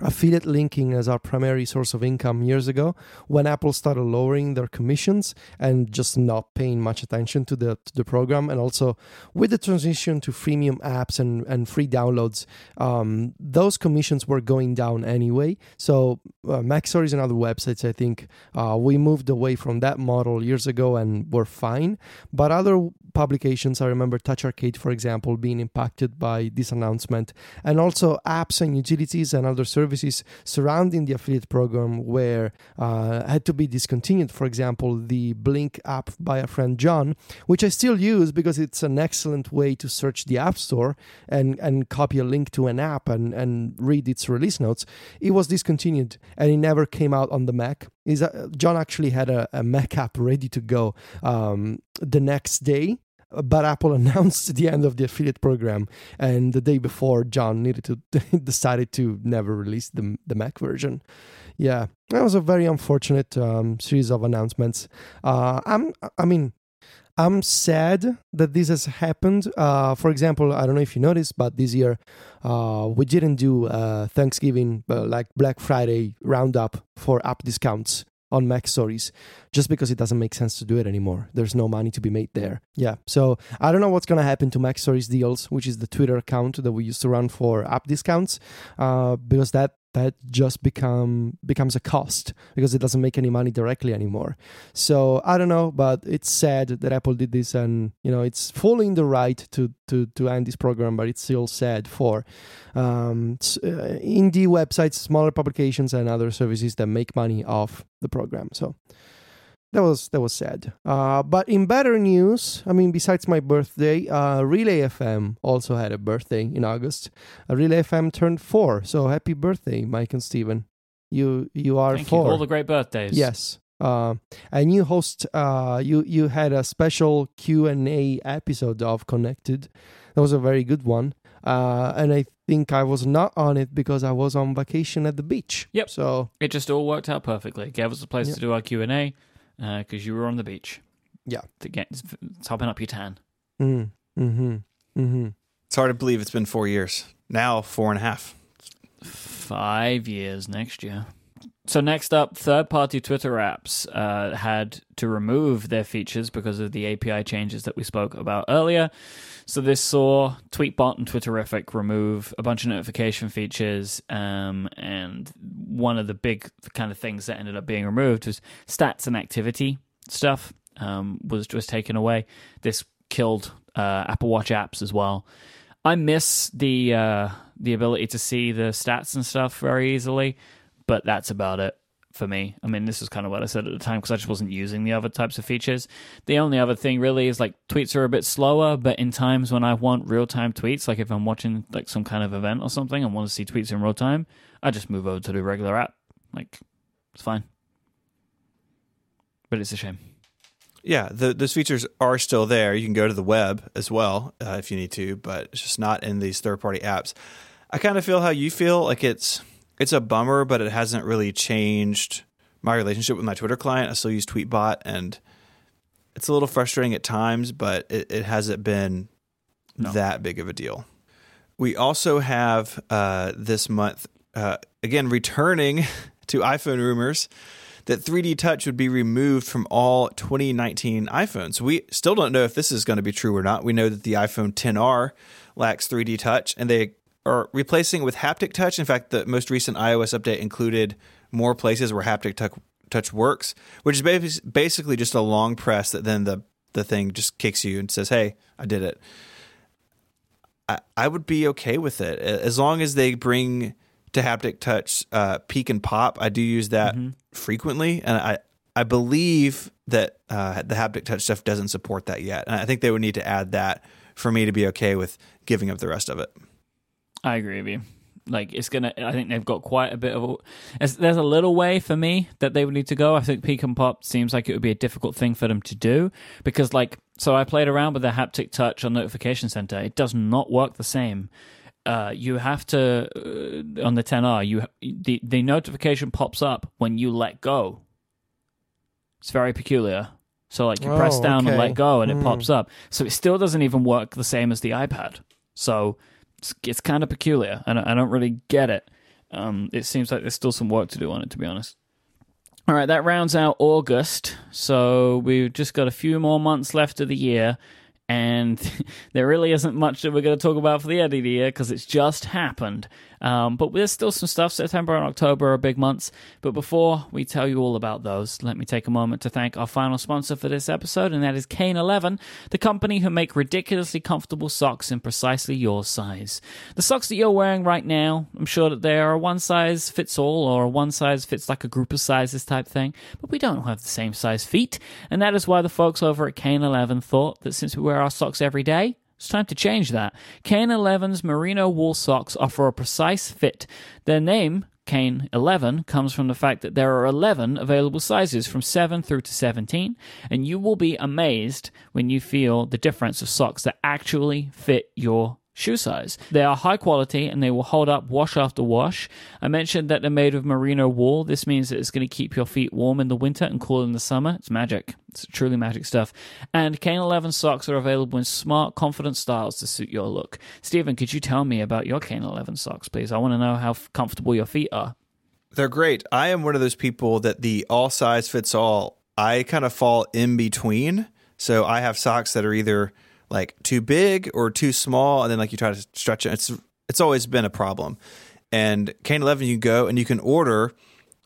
S3: affiliate linking as our primary source of income years ago when Apple started lowering their commissions and just not paying much attention to the to the program. And also with the transition to freemium apps and, and free downloads um, those commissions were going down anyway. So uh, MacStories and other websites I think uh, we moved away from that model years ago and were fine. But other publications I remember TouchArcade for example being impacted by this announcement and also apps and utilities and other services surrounding the affiliate program where uh, had to be discontinued. For example, the Blink app by a friend John, which I still use because it's an excellent way to search the App Store and, and copy a link to an app and, and read its release notes. It was discontinued and it never came out on the Mac. Is uh, John actually had a, a Mac app ready to go um, the next day but Apple announced the end of the affiliate program, and the day before, John needed to decided to never release the the Mac version. Yeah, that was a very unfortunate um, series of announcements. Uh, I'm, I mean, I'm sad that this has happened. Uh, for example, I don't know if you noticed, but this year uh, we didn't do uh, Thanksgiving like Black Friday roundup for app discounts on MacStories just because it doesn't make sense to do it anymore. There's no money to be made there. Yeah. So I don't know what's going to happen to MacStories Deals, which is the Twitter account that we used to run for app discounts, uh, because that that just become becomes a cost because it doesn't make any money directly anymore. So I don't know, but it's sad that Apple did this, and you know it's fully in the right to to to end this program, but it's still sad for um, uh, indie websites, smaller publications, and other services that make money off the program. So that was that was sad. Uh, but in better news, I mean, besides my birthday, uh, Relay FM also had a birthday in August. Uh, Relay FM turned four, so happy birthday, Mike and Steven. You you are
S2: Thank
S3: four.
S2: you. All the great birthdays.
S3: Yes. Uh, and you host uh, you you had a special Q and A episode of Connected. That was a very good one. Uh, and I think I was not on it because I was on vacation at the beach.
S2: Yep.
S3: So
S2: It just all worked out perfectly. It gave us a place
S3: Yeah.
S2: to do our Q and A because you were on the beach.
S3: Yeah.
S2: To get it's, it's topping up your tan.
S3: mm, mm-hmm, mm-hmm.
S1: It's hard to believe it's been four years. Now four and a half.
S2: Five years next year. So next up, third-party Twitter apps uh, had to remove their features because of the API changes that we spoke about earlier. So this saw Tweetbot and Twitterrific remove a bunch of notification features, um, and one of the big kind of things that ended up being removed was stats and activity stuff. um, was was taken away. This killed uh, Apple Watch apps as well. I miss the uh, the ability to see the stats and stuff very easily, but that's about it for me. I mean, this is kind of what I said at the time because I just wasn't using the other types of features. The only other thing really is like tweets are a bit slower, but in times when I want real time tweets, like if I'm watching like some kind of event or something and want to see tweets in real time, I just move over to the regular app. Like, it's fine. But it's a shame.
S1: Yeah, the, those features are still there. You can go to the web as well uh, if you need to, but it's just not in these third party apps. I kind of feel how you feel. Like it's it's a bummer, but it hasn't really changed my relationship with my Twitter client. I still use Tweetbot, and it's a little frustrating at times, but it, it hasn't been
S2: No.
S1: that big of a deal. We also have uh, this month, uh, again, returning to iPhone rumors that 3D Touch would be removed from all 2019 iPhones. We still don't know if this is going to be true or not. We know that the iPhone 10R lacks 3D Touch, and they are replacing with haptic touch. In fact, the most recent iOS update included more places where haptic touch, touch works, which is basically just a long press that then the the thing just kicks you and says, "Hey, I did it." I, I would be okay with it as long as they bring to haptic touch uh, peek and pop. I do use that frequently, and I I believe that uh, the haptic touch stuff doesn't support that yet, and I think they would need to add that for me to be okay with giving up the rest of it.
S2: I agree with you. Like it's gonna. I think they've got quite a bit of. A, there's, a little way for me that they would need to go. I think peek and pop seems like it would be a difficult thing for them to do because, like, so I played around with the haptic touch on Notification Center. It does not work the same. Uh, you have to uh, on the 10R. You the the notification pops up when you let go. It's very peculiar. So like you press
S3: Oh,
S2: down and let go, and it
S3: Hmm.
S2: pops up. So it still doesn't even work the same as the iPad. So it's, it's kind of peculiar, and I, I don't really get it. Um, it seems like there's still some work to do on it, to be honest. All right, that rounds out August. So we've just got a few more months left of the year, and there really isn't much that we're going to talk about for the end of the year because it's just happened. Um, but there's still some stuff. September and October are big months. But before we tell you all about those, let me take a moment to thank our final sponsor for this episode, and that is Kane 11, the company who make ridiculously comfortable socks in precisely your size. The socks that you're wearing right now, I'm sure that they are a one size fits all or a one size fits like a group of sizes type thing, but we don't have the same size feet, and that is why the folks over at Kane 11 thought that since we wear our socks every day, it's time to change that. Kane 11's merino wool socks offer a precise fit. Their name, Kane 11, comes from the fact that there are 11 available sizes from 7 through to 17, and you will be amazed when you feel the difference of socks that actually fit your shoe size. They are high quality and they will hold up wash after wash. I mentioned that they're made of merino wool. This means that it's going to keep your feet warm in the winter and cool in the summer. It's magic. It's truly magic stuff. And Kane 11 socks are available in smart, confident styles to suit your look. Stephen, could you tell me about your Kane 11 socks, please? I want to know how comfortable your feet are.
S1: They're great. I am one of those people that the all size fits all. I kind of fall in between. So I have socks that are either like too big or too small, and then like you try to stretch it. It's it's always been a problem. And Kane Eleven, you go and you can order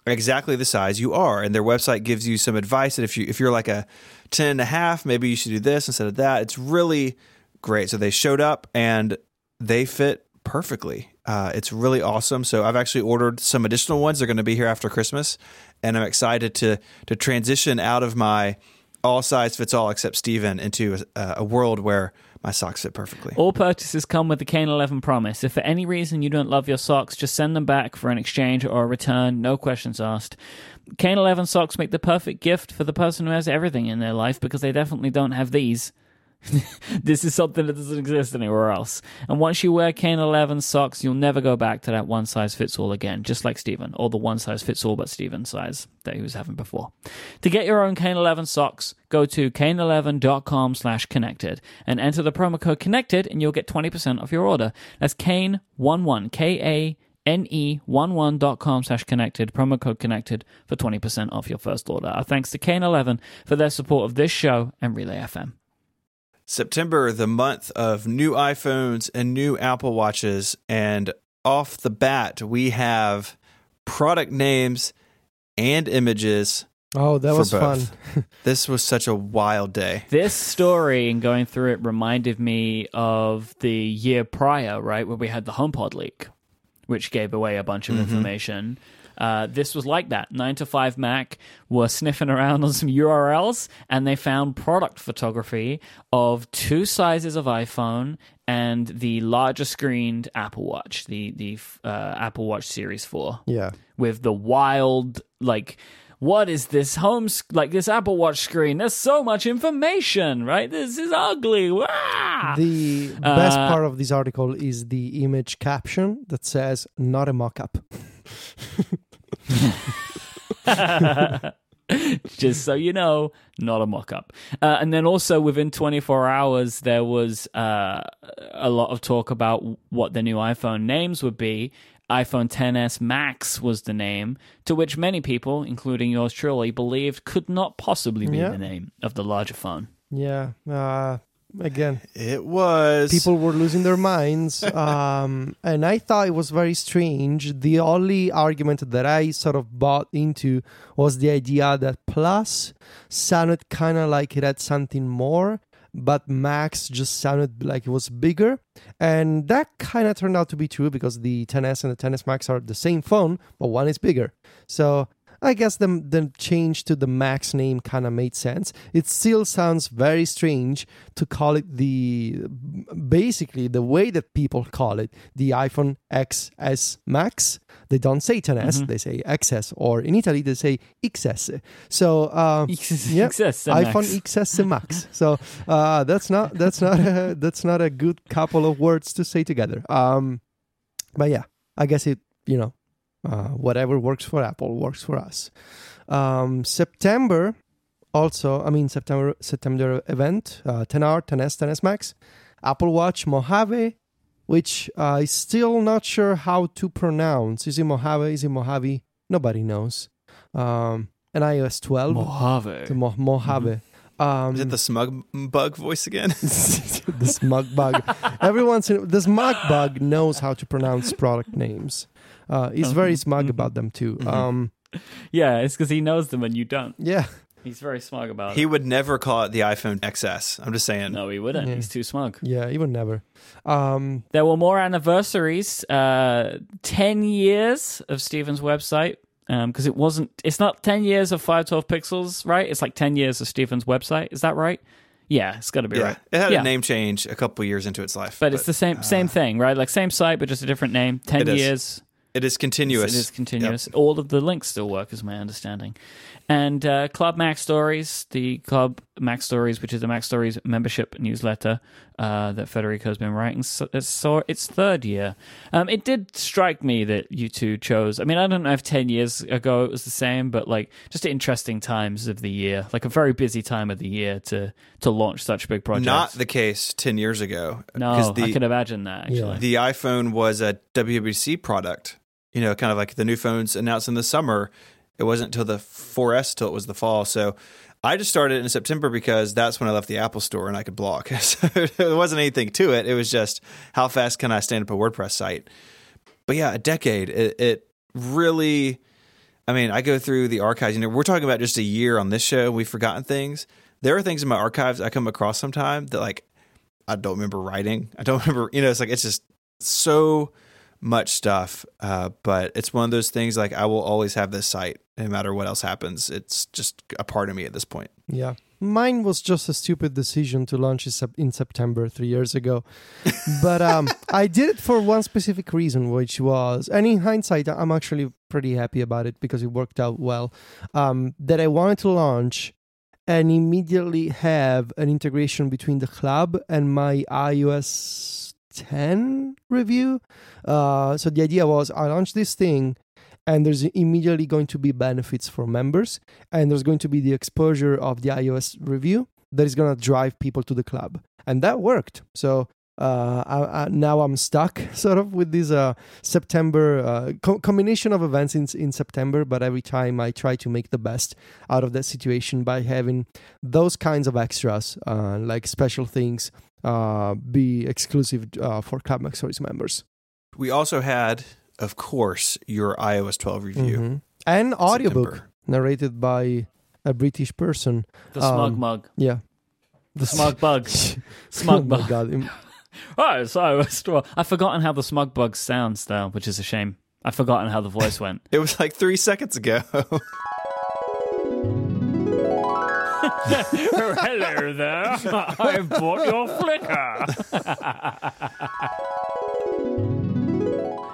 S1: exactly the size you are, and their website gives you some advice that if you if you're like a ten and a half, maybe you should do this instead of that. It's really great. So they showed up and they fit perfectly. Uh, it's really awesome. So I've actually ordered some additional ones. They're going to be here after Christmas, and I'm excited to to transition out of my all size fits all except Steven into a, a world where my socks fit perfectly.
S2: All purchases come with the Kane 11 promise. If for any reason you don't love your socks, just send them back for an exchange or a return, no questions asked. Kane 11 socks make the perfect gift for the person who has everything in their life because they definitely don't have these. this is something that doesn't exist anywhere else. And once you wear Kane 11 socks, you'll never go back to that one size fits all again, just like Steven, or the one size fits all but Steven size that he was having before. To get your own Kane 11 socks, go to kane11.com slash connected and enter the promo code connected and you'll get 20% off your order. That's Kane11, K-A ne11.com slash connected, promo code connected for 20% off your first order. Our thanks to Kane11 for their support of this show and Relay FM.
S1: September, the month of new iPhones and new Apple Watches. And off the bat, we have product names and images
S3: Oh, that was
S1: both.
S3: fun.
S1: This was such a wild day.
S2: This story and going through it reminded me of the year prior, right, where we had the HomePod leak, which gave away a bunch of mm-hmm. information. Uh, this was like that. 9 to 5 Mac were sniffing around on some URLs and they found product photography of two sizes of iPhone and the larger screened Apple Watch, the, the uh, Apple Watch Series 4
S3: Yeah.
S2: with the wild like what is this home sc- like this apple watch screen there's so much information right this is ugly Wah!
S3: The best
S2: Uh,
S3: part of this article is the image caption that says "not a mock-up."
S2: just so you know not a mock-up uh, and then also within 24 hours there was uh, a lot of talk about what the new iphone names would be iphone 10s max was the name to which many people including yours truly believed could not possibly be
S3: Yeah.
S2: the name of the larger phone
S3: Yeah. Uh, again,
S1: It was
S3: people were losing their minds, um, and I thought it was very strange. The only argument that I sort of bought into was the idea that Plus sounded kind of like it had something more, but Max just sounded like it was bigger. And that kind of turned out to be true because the 10s and the 10s Max are the same phone, but one is bigger. So I guess the, the change to the Max name kind of made sense. It still sounds very strange to call it the basically the way that people call it the iPhone XS Max. They don't say 10s, they say XS, or in Italy they say XS. So uh, yeah,
S2: XS
S3: iPhone. XS Max. So uh, that's not that's not a, that's not a good couple of words to say together. Um, but yeah, I guess it you know uh, whatever works for Apple works for us. Um, September also, I mean September September event, uh, 10R, 10S, 10S Max, Apple Watch Mojave, which uh, is still not sure how to pronounce. Is it Mojave? Is it Mojave? Nobody knows. Um, an iOS 12,
S2: Mojave.
S3: Mo- Mojave. Um,
S1: Is it the smug bug voice again?
S3: the smug bug. Everyone's in, the smug bug knows how to pronounce product names. Uh, he's very smug about them too. Um,
S2: Yeah, it's because he knows them and you don't.
S3: yeah,
S2: He's very smug about it.
S1: he would never call it the iPhone XS. I'm just saying.
S2: No, he wouldn't.
S3: Yeah.
S2: He's too smug.
S3: yeah, he would never. Um,
S2: There were more anniversaries. Uh, ten years of Steven's website. Because it wasn't. It's not ten years of five twelve pixels, right? It's like ten years of Steven's website. Is that right? Yeah, it's got to be
S1: Yeah,
S2: right.
S1: it had
S2: Yeah.
S1: a name change a couple years into its life,
S2: But, it's the same same thing, right? Like same site, but just a different name. Ten
S1: It is.
S2: years.
S1: It is continuous.
S2: It is continuous. All of the links still work, is my understanding. And uh, Club MacStories, the Club MacStories, which is the MacStories membership newsletter uh, that Federico has been writing, so it's saw its third year. Um, it did strike me that you two chose. I mean, I don't know if ten years ago it was the same, but like just interesting times of the year, like a very busy time of the year to to launch such big projects.
S1: Not the case 10 years ago.
S2: no,
S1: the,
S2: I can imagine that actually.
S3: Yeah.
S1: the iPhone was a WWDC product. You know, kind of like the new phones announced in the summer. It wasn't until the 4S till it was the fall. So I just started in September because that's when I left the Apple store and I could blog. So there wasn't anything to it. It was just how fast can I stand up a WordPress site? But yeah, a decade. It, it really. I mean, I go through the archives. You know, we're talking about just a year on this show. We've forgotten things. There are things in my archives I come across sometime that like I don't remember writing. I don't remember. You know, it's like it's just so much stuff. Uh, but it's one of those things like I will always have this site no matter what else happens. It's just a part of me at this point.
S3: yeah. Mine was just a stupid decision to launch in September three years ago, but um, I did it for one specific reason, which was, and in hindsight, I'm actually pretty happy about it because it worked out well. Um, that I wanted to launch and immediately have an integration between the club and my iOS 10 review. Uh, so the idea was I launch this thing, and there's immediately going to be benefits for members, and there's going to be the exposure of the iOS review that is going to drive people to the club, and that worked. So. Uh, I, I, now I'm stuck sort of with this uh, September uh, co- combination of events in, in September, but every time I try to make the best out of that situation by having those kinds of extras, uh, like special things, uh, be exclusive uh, for Club MacStories members.
S1: We also had, of course, your iOS 12 review.
S3: Mhm. And audiobook
S1: September.
S3: narrated by a British person.
S2: The smug
S3: Um,
S2: mug.
S3: Yeah.
S2: The smug bug.
S3: oh
S2: smug
S3: my
S2: bug.
S3: god. Im-
S2: Oh, so well, I've forgotten how the smug bug sounds though, which is a shame. I've forgotten how the voice went.
S1: It was like three seconds ago.
S2: Hello there. I've bought your Flickr.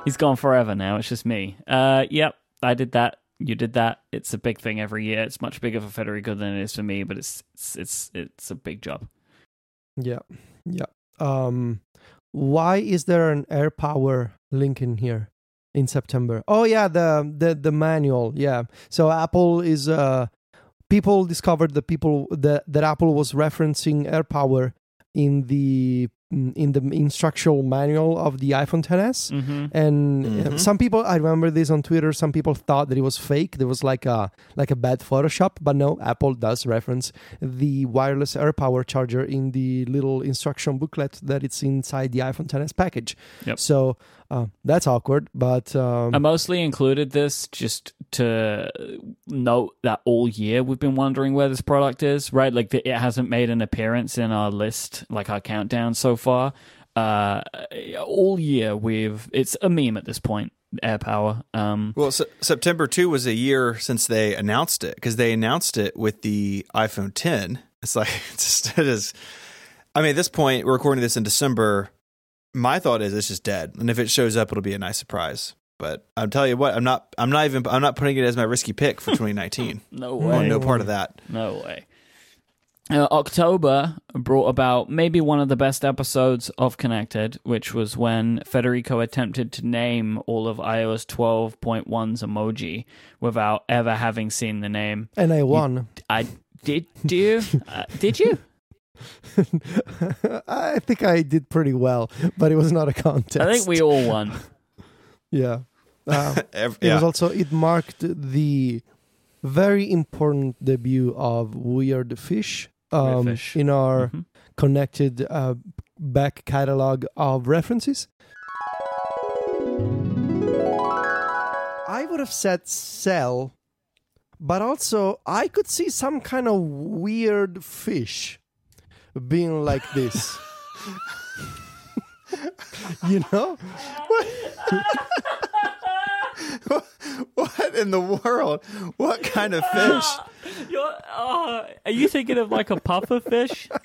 S2: He's gone forever now. It's just me. Uh, yep, I did that. You did that. It's a big thing every year. It's much bigger for Federico than it is for me, but it's it's it's, it's a big job.
S3: Yeah, yeah. Um, why is there an AirPower link in here in September? Oh yeah, the the the manual. Yeah. So Apple is uh, people discovered that people that that Apple was referencing AirPower in the in the instructional manual of the iPhone XS,
S2: Mm-hmm.
S3: And uh,
S1: Mhm.
S3: some people, I remember this on Twitter. Some people thought that it was fake. There was like a like a bad Photoshop, but no. Apple does reference the wireless AirPower charger in the little instruction booklet that it's inside the iPhone XS package.
S2: Yep.
S3: So uh, that's awkward, but um,
S2: I mostly included this just to note that all year we've been wondering where this product is, right? Like the, it hasn't made an appearance in our list, like our countdown so far. Uh, all year we've it's a meme at this point. AirPower. Um,
S1: well, Se- September 2 was a year since they announced it because they announced it with the iPhone 10. It's like, it's just, it is. I mean, at this point, we're recording this in December. My thought is it's just dead. And if it shows up, it'll be a nice surprise. But I'm telling you what, I'm not. I'm not even. I'm not putting it as my risky pick for 2019.
S2: no way.
S1: no part of that.
S2: No way. Uh, October brought about maybe one of the best episodes of Connected, which was when Federico attempted to name all of iOS 12.1's emoji without ever having seen the name.
S3: and I won.
S2: I did. Do you? Uh, did you?
S3: I think I did pretty well, but it was not a contest.
S2: I think we all won.
S3: yeah. Uh,
S1: Ev-
S3: It was also it marked the very important debut of Weird Fish, um, in our
S2: Mhm.
S3: connected uh, back catalog of references. I would have said cell, but also I could see some kind of weird fish being like this. you know?
S1: what in the world? What kind of fish?
S2: You're, uh, are you thinking of like a puffer fish?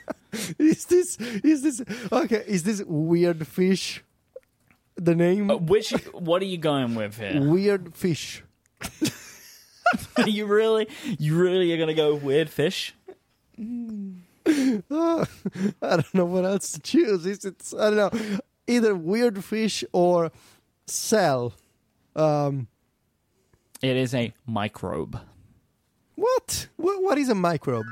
S3: Is this is this okay? Is this weird fish? The name
S2: Which? What are you going with here?
S3: weird fish.
S2: you really, you really are gonna go weird fish?
S3: Ah, I don't know what else to choose. Is it I don't know either weird fish or cell. Um,
S2: It is a microbe.
S3: what? what? What is a microbe?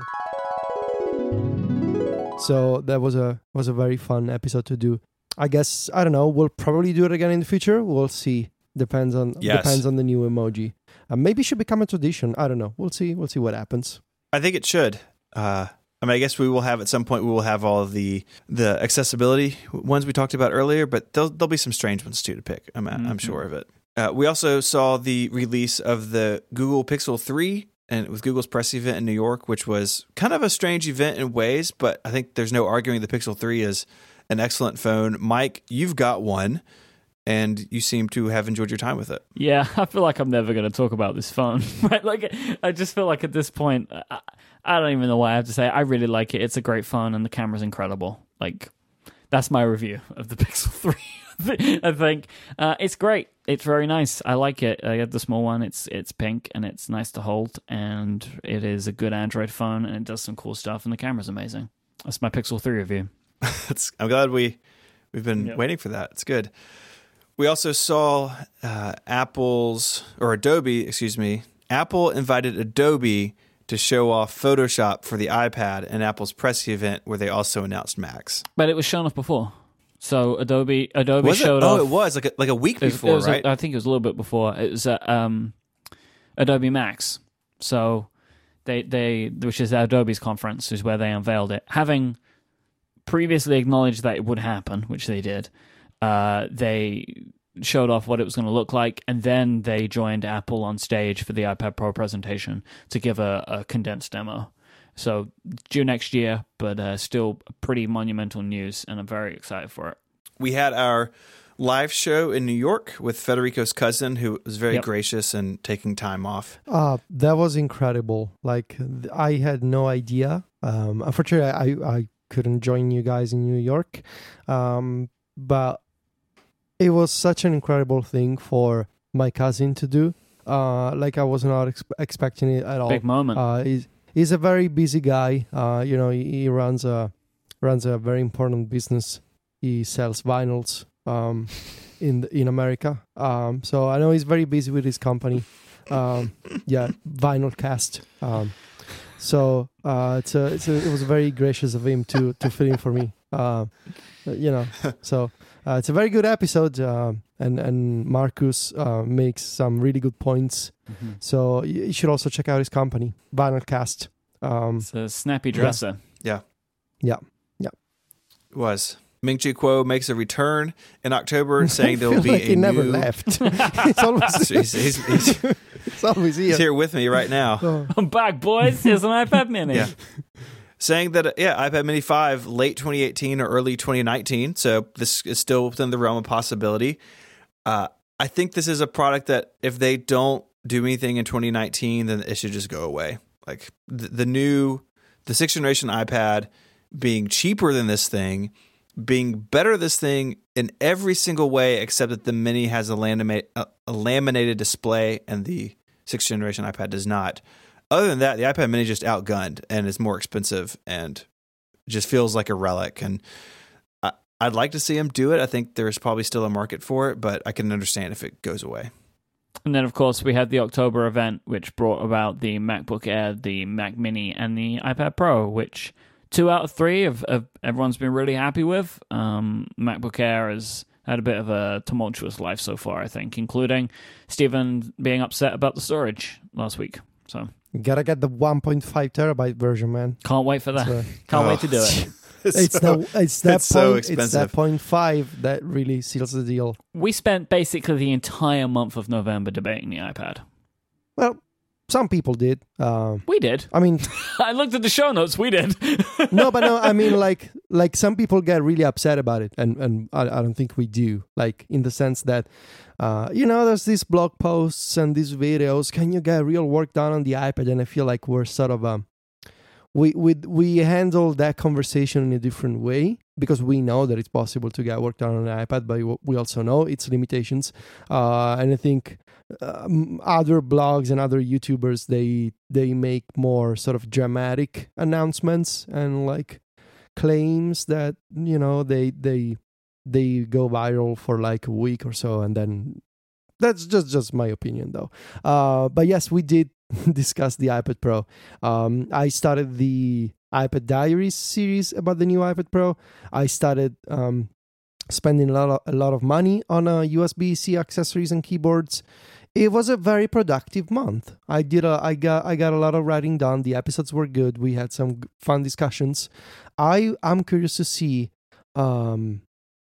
S3: So that was a was a very fun episode to do. I guess I don't know. We'll probably do it again in the future. We'll see. Depends on
S1: Yes.
S3: depends on the new emoji. Uh, maybe it should become a tradition. I don't know. We'll see. We'll see what happens.
S1: I think it should. Uh, I mean, I guess we will have at some point. We will have all of the the accessibility ones we talked about earlier, but there'll there'll be some strange ones too to pick. I'm I'm
S2: Mhm.
S1: sure of it. Uh, we also saw the release of the Google Pixel Three and with Google's press event in New York, which was kind of a strange event in ways, but I think there's no arguing the Pixel Three is an excellent phone. Mike, you've got one, and you seem to have enjoyed your time with it.
S2: Yeah, I feel like I'm never going to talk about this phone. right? Like, I just feel like at this point, I, I don't even know what I have to say. I really like it. It's a great phone, and the camera's incredible. Like, that's my review of the Pixel Three. I think uh, it's great. It's very nice. I like it. I got the small one. It's it's pink and it's nice to hold, and it is a good Android phone, and it does some cool stuff, and the camera's amazing. That's my Pixel Three review.
S1: That's, I'm glad we we've been
S2: Yep.
S1: waiting for that. It's good. We also saw uh, Apple's or Adobe, excuse me. Apple invited Adobe to show off Photoshop for the iPad in Apple's press event, where they also announced Max.
S2: But it was shown off before, so Adobe Adobe
S1: Was it?
S2: showed
S1: Oh, it was like a, like a week before,
S2: it was
S1: right?
S2: I think it was a little bit before. It was at um, Adobe Max. So they they which is Adobe's conference is where they unveiled it. Having previously acknowledged that it would happen, which they did, uh, they showed off what it was going to look like, and then they joined Apple on stage for the iPad Pro presentation to give a, a condensed demo. So due next year, but uh, still pretty monumental news, and I'm very excited for it.
S1: We had our live show in New York with Federico's cousin, who was very
S2: Yep.
S1: gracious and taking time off.
S3: Uh, that was incredible. Like I had no idea. Um, unfortunately, I, I couldn't join you guys in New York, um, but it was such an incredible thing for my cousin to do. Uh, like I was not ex- expecting it at all.
S2: Big moment.
S3: Uh, he's, a very busy guy. Uh, you know, he, he runs a runs a very important business. He sells vinyls um, in in America. Um, so I know he's very busy with his company. Um, yeah, Vinyl Cast. Um, so uh, it's a, it's a, it was very gracious of him to to fill in for me. Uh, you know, so uh, it's a very good episode. Uh, and and Marcus uh, makes some really good points.
S2: Mhm.
S3: So you should also check out his company, Vinylcast. Um,
S2: It's a snappy dresser. Yeah. Yeah. Yeah.
S1: It was. Ming Chi Kuo makes a return in October, saying there will be
S3: feel like
S1: a
S3: he never
S1: new.
S3: left. he's always,
S1: he's, he's, he's,
S3: he's always here.
S1: he's here with me right now.
S3: Oh.
S2: I'm back, boys. Here's an iPad Mini.
S1: Yeah. Saying that uh, yeah, iPad Mini 5 late 2018 or early 2019. So this is still within the realm of possibility. Uh, I think this is a product that if they don't do anything in 2019, then it should just go away. Like the, the new, the sixth generation iPad being cheaper than this thing, being better this thing in every single way except that the Mini has a, a, a laminated display and the sixth generation iPad does not. Other than that, the iPad Mini just outgunned and is more expensive and just feels like a relic. And I, I'd like to see him do it. I think there's probably still a market for it, but I can understand if it goes away.
S2: And then, of course, we had the October event, which brought about the MacBook Air, the Mac Mini, and the iPad Pro, which two out of three of, of everyone's been really happy with. Um, MacBook Air has had a bit of a tumultuous life so far, I think, including Stephen being upset about the storage last week. So
S3: gotta get the 1.5 terabyte version, man.
S2: can't wait for that.
S3: So
S2: Can't
S1: Oh.
S2: wait to do it.
S3: it's the it's that
S1: it's so
S3: point it's that
S1: expensive.
S3: point five that really seals the deal.
S2: We spent basically the entire month of November debating the iPad.
S3: Well, some people did. Um,
S2: We did.
S3: I mean,
S2: I looked at the show notes. We did.
S3: no, but no, I mean, like, like some people get really upset about it, and and I, I don't think we do. Like in the sense that, uh, you know, there's these blog posts and these videos. Can you get real work done on the iPad? And I feel like we're sort of um, we we we handle that conversation in a different way because we know that it's possible to get work done on an iPad, but we also know its limitations. Uh, and I think um, other blogs and other YouTubers they they make more sort of dramatic announcements and like claims that you know they they they go viral for like a week or so and then that's just just my opinion though uh but yes we did discuss the ipad pro um i started the ipad diaries series about the new ipad pro i started um spending a lot of, a lot of money on uh, usb-c accessories and keyboards it was a very productive month. I did a, I got I got a lot of writing done. The episodes were good. We had some fun discussions. I I'm curious to see um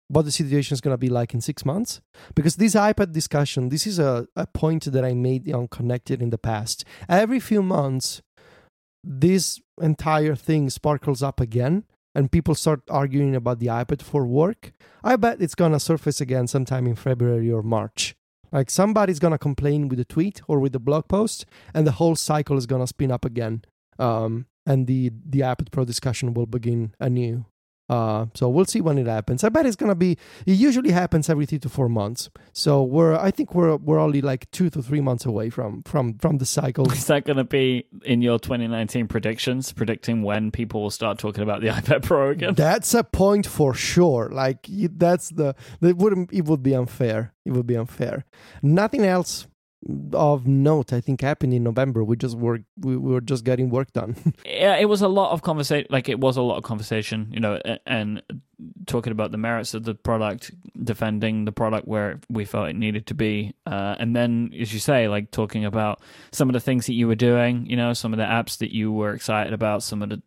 S3: what the situation is going to be like in 6 months because this iPad discussion, this is a, a point that I made on Connected in the past. Every few months this entire thing sparkles up again and people start arguing about the iPad for work. I bet it's to surface again sometime in February or March. Like somebody's gonna complain with a tweet or with a blog post, and the whole cycle is gonna spin up again. Um, and the the iPad Pro discussion will begin anew. Uh, so we'll see when it happens. I bet it's gonna be. It usually happens every three to four months. So we're. I think we're we're only like two to three months away from from from the cycle.
S2: Is that going to be in your 2019 predictions, predicting when people will start talking about the iPad Pro again?
S3: That's a point for sure. Like that's the. It wouldn't. It would be unfair. It would be unfair. Nothing else of note. I think happened in November. We just were. We, we were just getting work done.
S2: Yeah, it was a lot of conversation. Like it was a lot of conversation, you know, and talking about the merits of the product, defending the product where we felt it needed to be, uh, and then, as you say, like talking about some of the things that you were doing, you know, some of the apps that you were excited about, some of the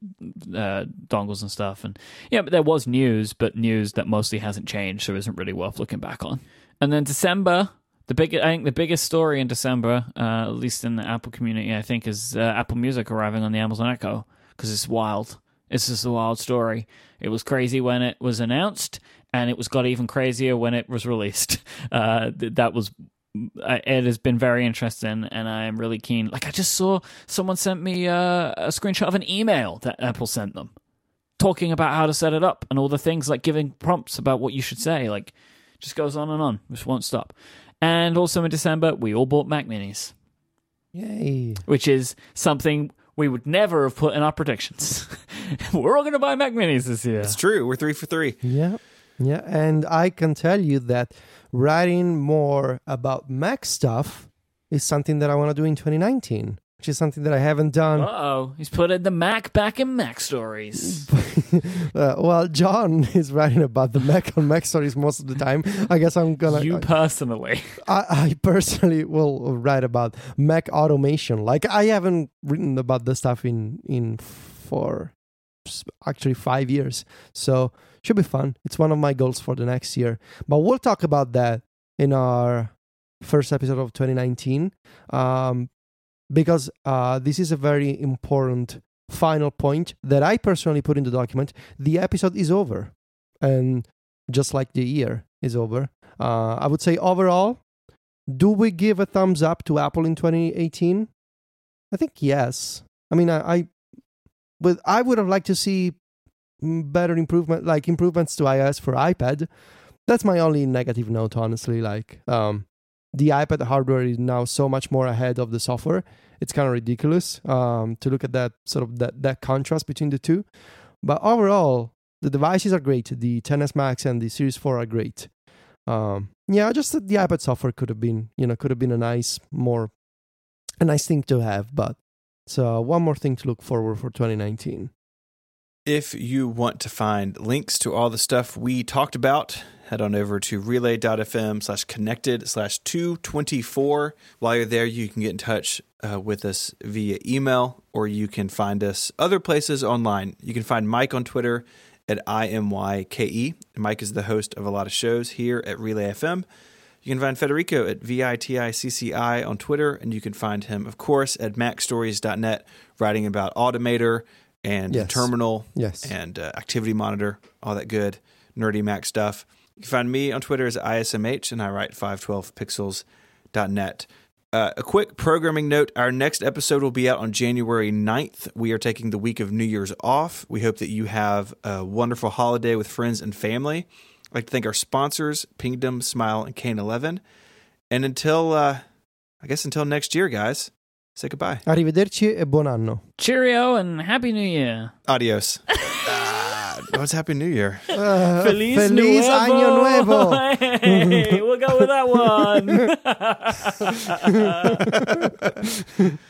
S2: uh, dongles and stuff, and yeah, but there was news, but news that mostly hasn't changed, so isn't really worth looking back on. And then December, the big, I think the biggest story in December, uh, at least in the Apple community, I think, is uh, Apple Music arriving on the Amazon Echo because it's wild. It's just a wild story. It was crazy when it was announced, and it was got even crazier when it was released. Uh, th- that was. uh, It has been very interesting, and I am really keen. Like I just saw someone sent me uh, a screenshot of an email that Apple sent them, talking about how to set it up and all the things like giving prompts about what you should say. Like, just goes on and on. Just won't stop. And also in December, we all bought Mac Minis,
S3: Yay.
S2: which is something we would never have put in our predictions. We're all going to buy Mac Minis this year.
S1: It's true. We're three for three.
S3: Yeah. Yeah. And I can tell you that writing more about Mac stuff is something that I want to do in 2019, which is something that I haven't done.
S2: Uh oh, he's putting the Mac back in MacStories.
S3: Uh, well, John is writing about the Mac on MacStories most of the time. I guess I'm gonna.
S2: you personally.
S3: I, I personally will write about Mac automation. Like I haven't written about this stuff in in for actually five years, so should be fun. It's one of my goals for the next year. But we'll talk about that in our first episode of 2019, um, because uh, this is a very important final point that I personally put in the document. The episode is over, and just like the year is over. Uh, I would say overall, do we give a thumbs up to Apple in 2018? I think yes. I mean, I, I but I would have liked to see better improvement, like improvements to iOS for iPad. That's my only negative note, honestly. Like, um, the iPad hardware is now so much more ahead of the software. It's kind of ridiculous um, to look at that sort of that, that contrast between the two. But overall, the devices are great. The 10s Max and the Series 4 are great. Um, yeah, just that the iPad software could have been, you know, could have been a nice, more, a nice thing to have. But so one more thing to look forward for 2019.
S1: If you want to find links to all the stuff we talked about, head on over to relay.fm slash connected slash 224. While you're there, you can get in touch uh, with us via email or you can find us other places online. You can find Mike on Twitter at IMYKE. Mike is the host of a lot of shows here at Relay FM. You can find Federico at VITICCI on Twitter, and you can find him, of course, at macstories.net, writing about Automator and
S3: Yes.
S1: terminal
S3: Yes.
S1: and uh, activity monitor, all that good nerdy Mac stuff. You can find me on Twitter as ISMH, and I write 512pixels.net. Uh, a quick programming note our next episode will be out on January 9th. We are taking the week of New Year's off. We hope that you have a wonderful holiday with friends and family. I'd like to thank our sponsors, Pingdom, Smile, and Kane 11. And until, uh, I guess until next year, guys, say goodbye.
S3: Arrivederci e buon anno.
S2: Cheerio and Happy New Year.
S1: Adios. what's Happy New Year?
S3: Uh,
S2: Feliz,
S3: Feliz
S2: Nuevo.
S3: Año Nuevo.
S2: Hey, we'll go with that one.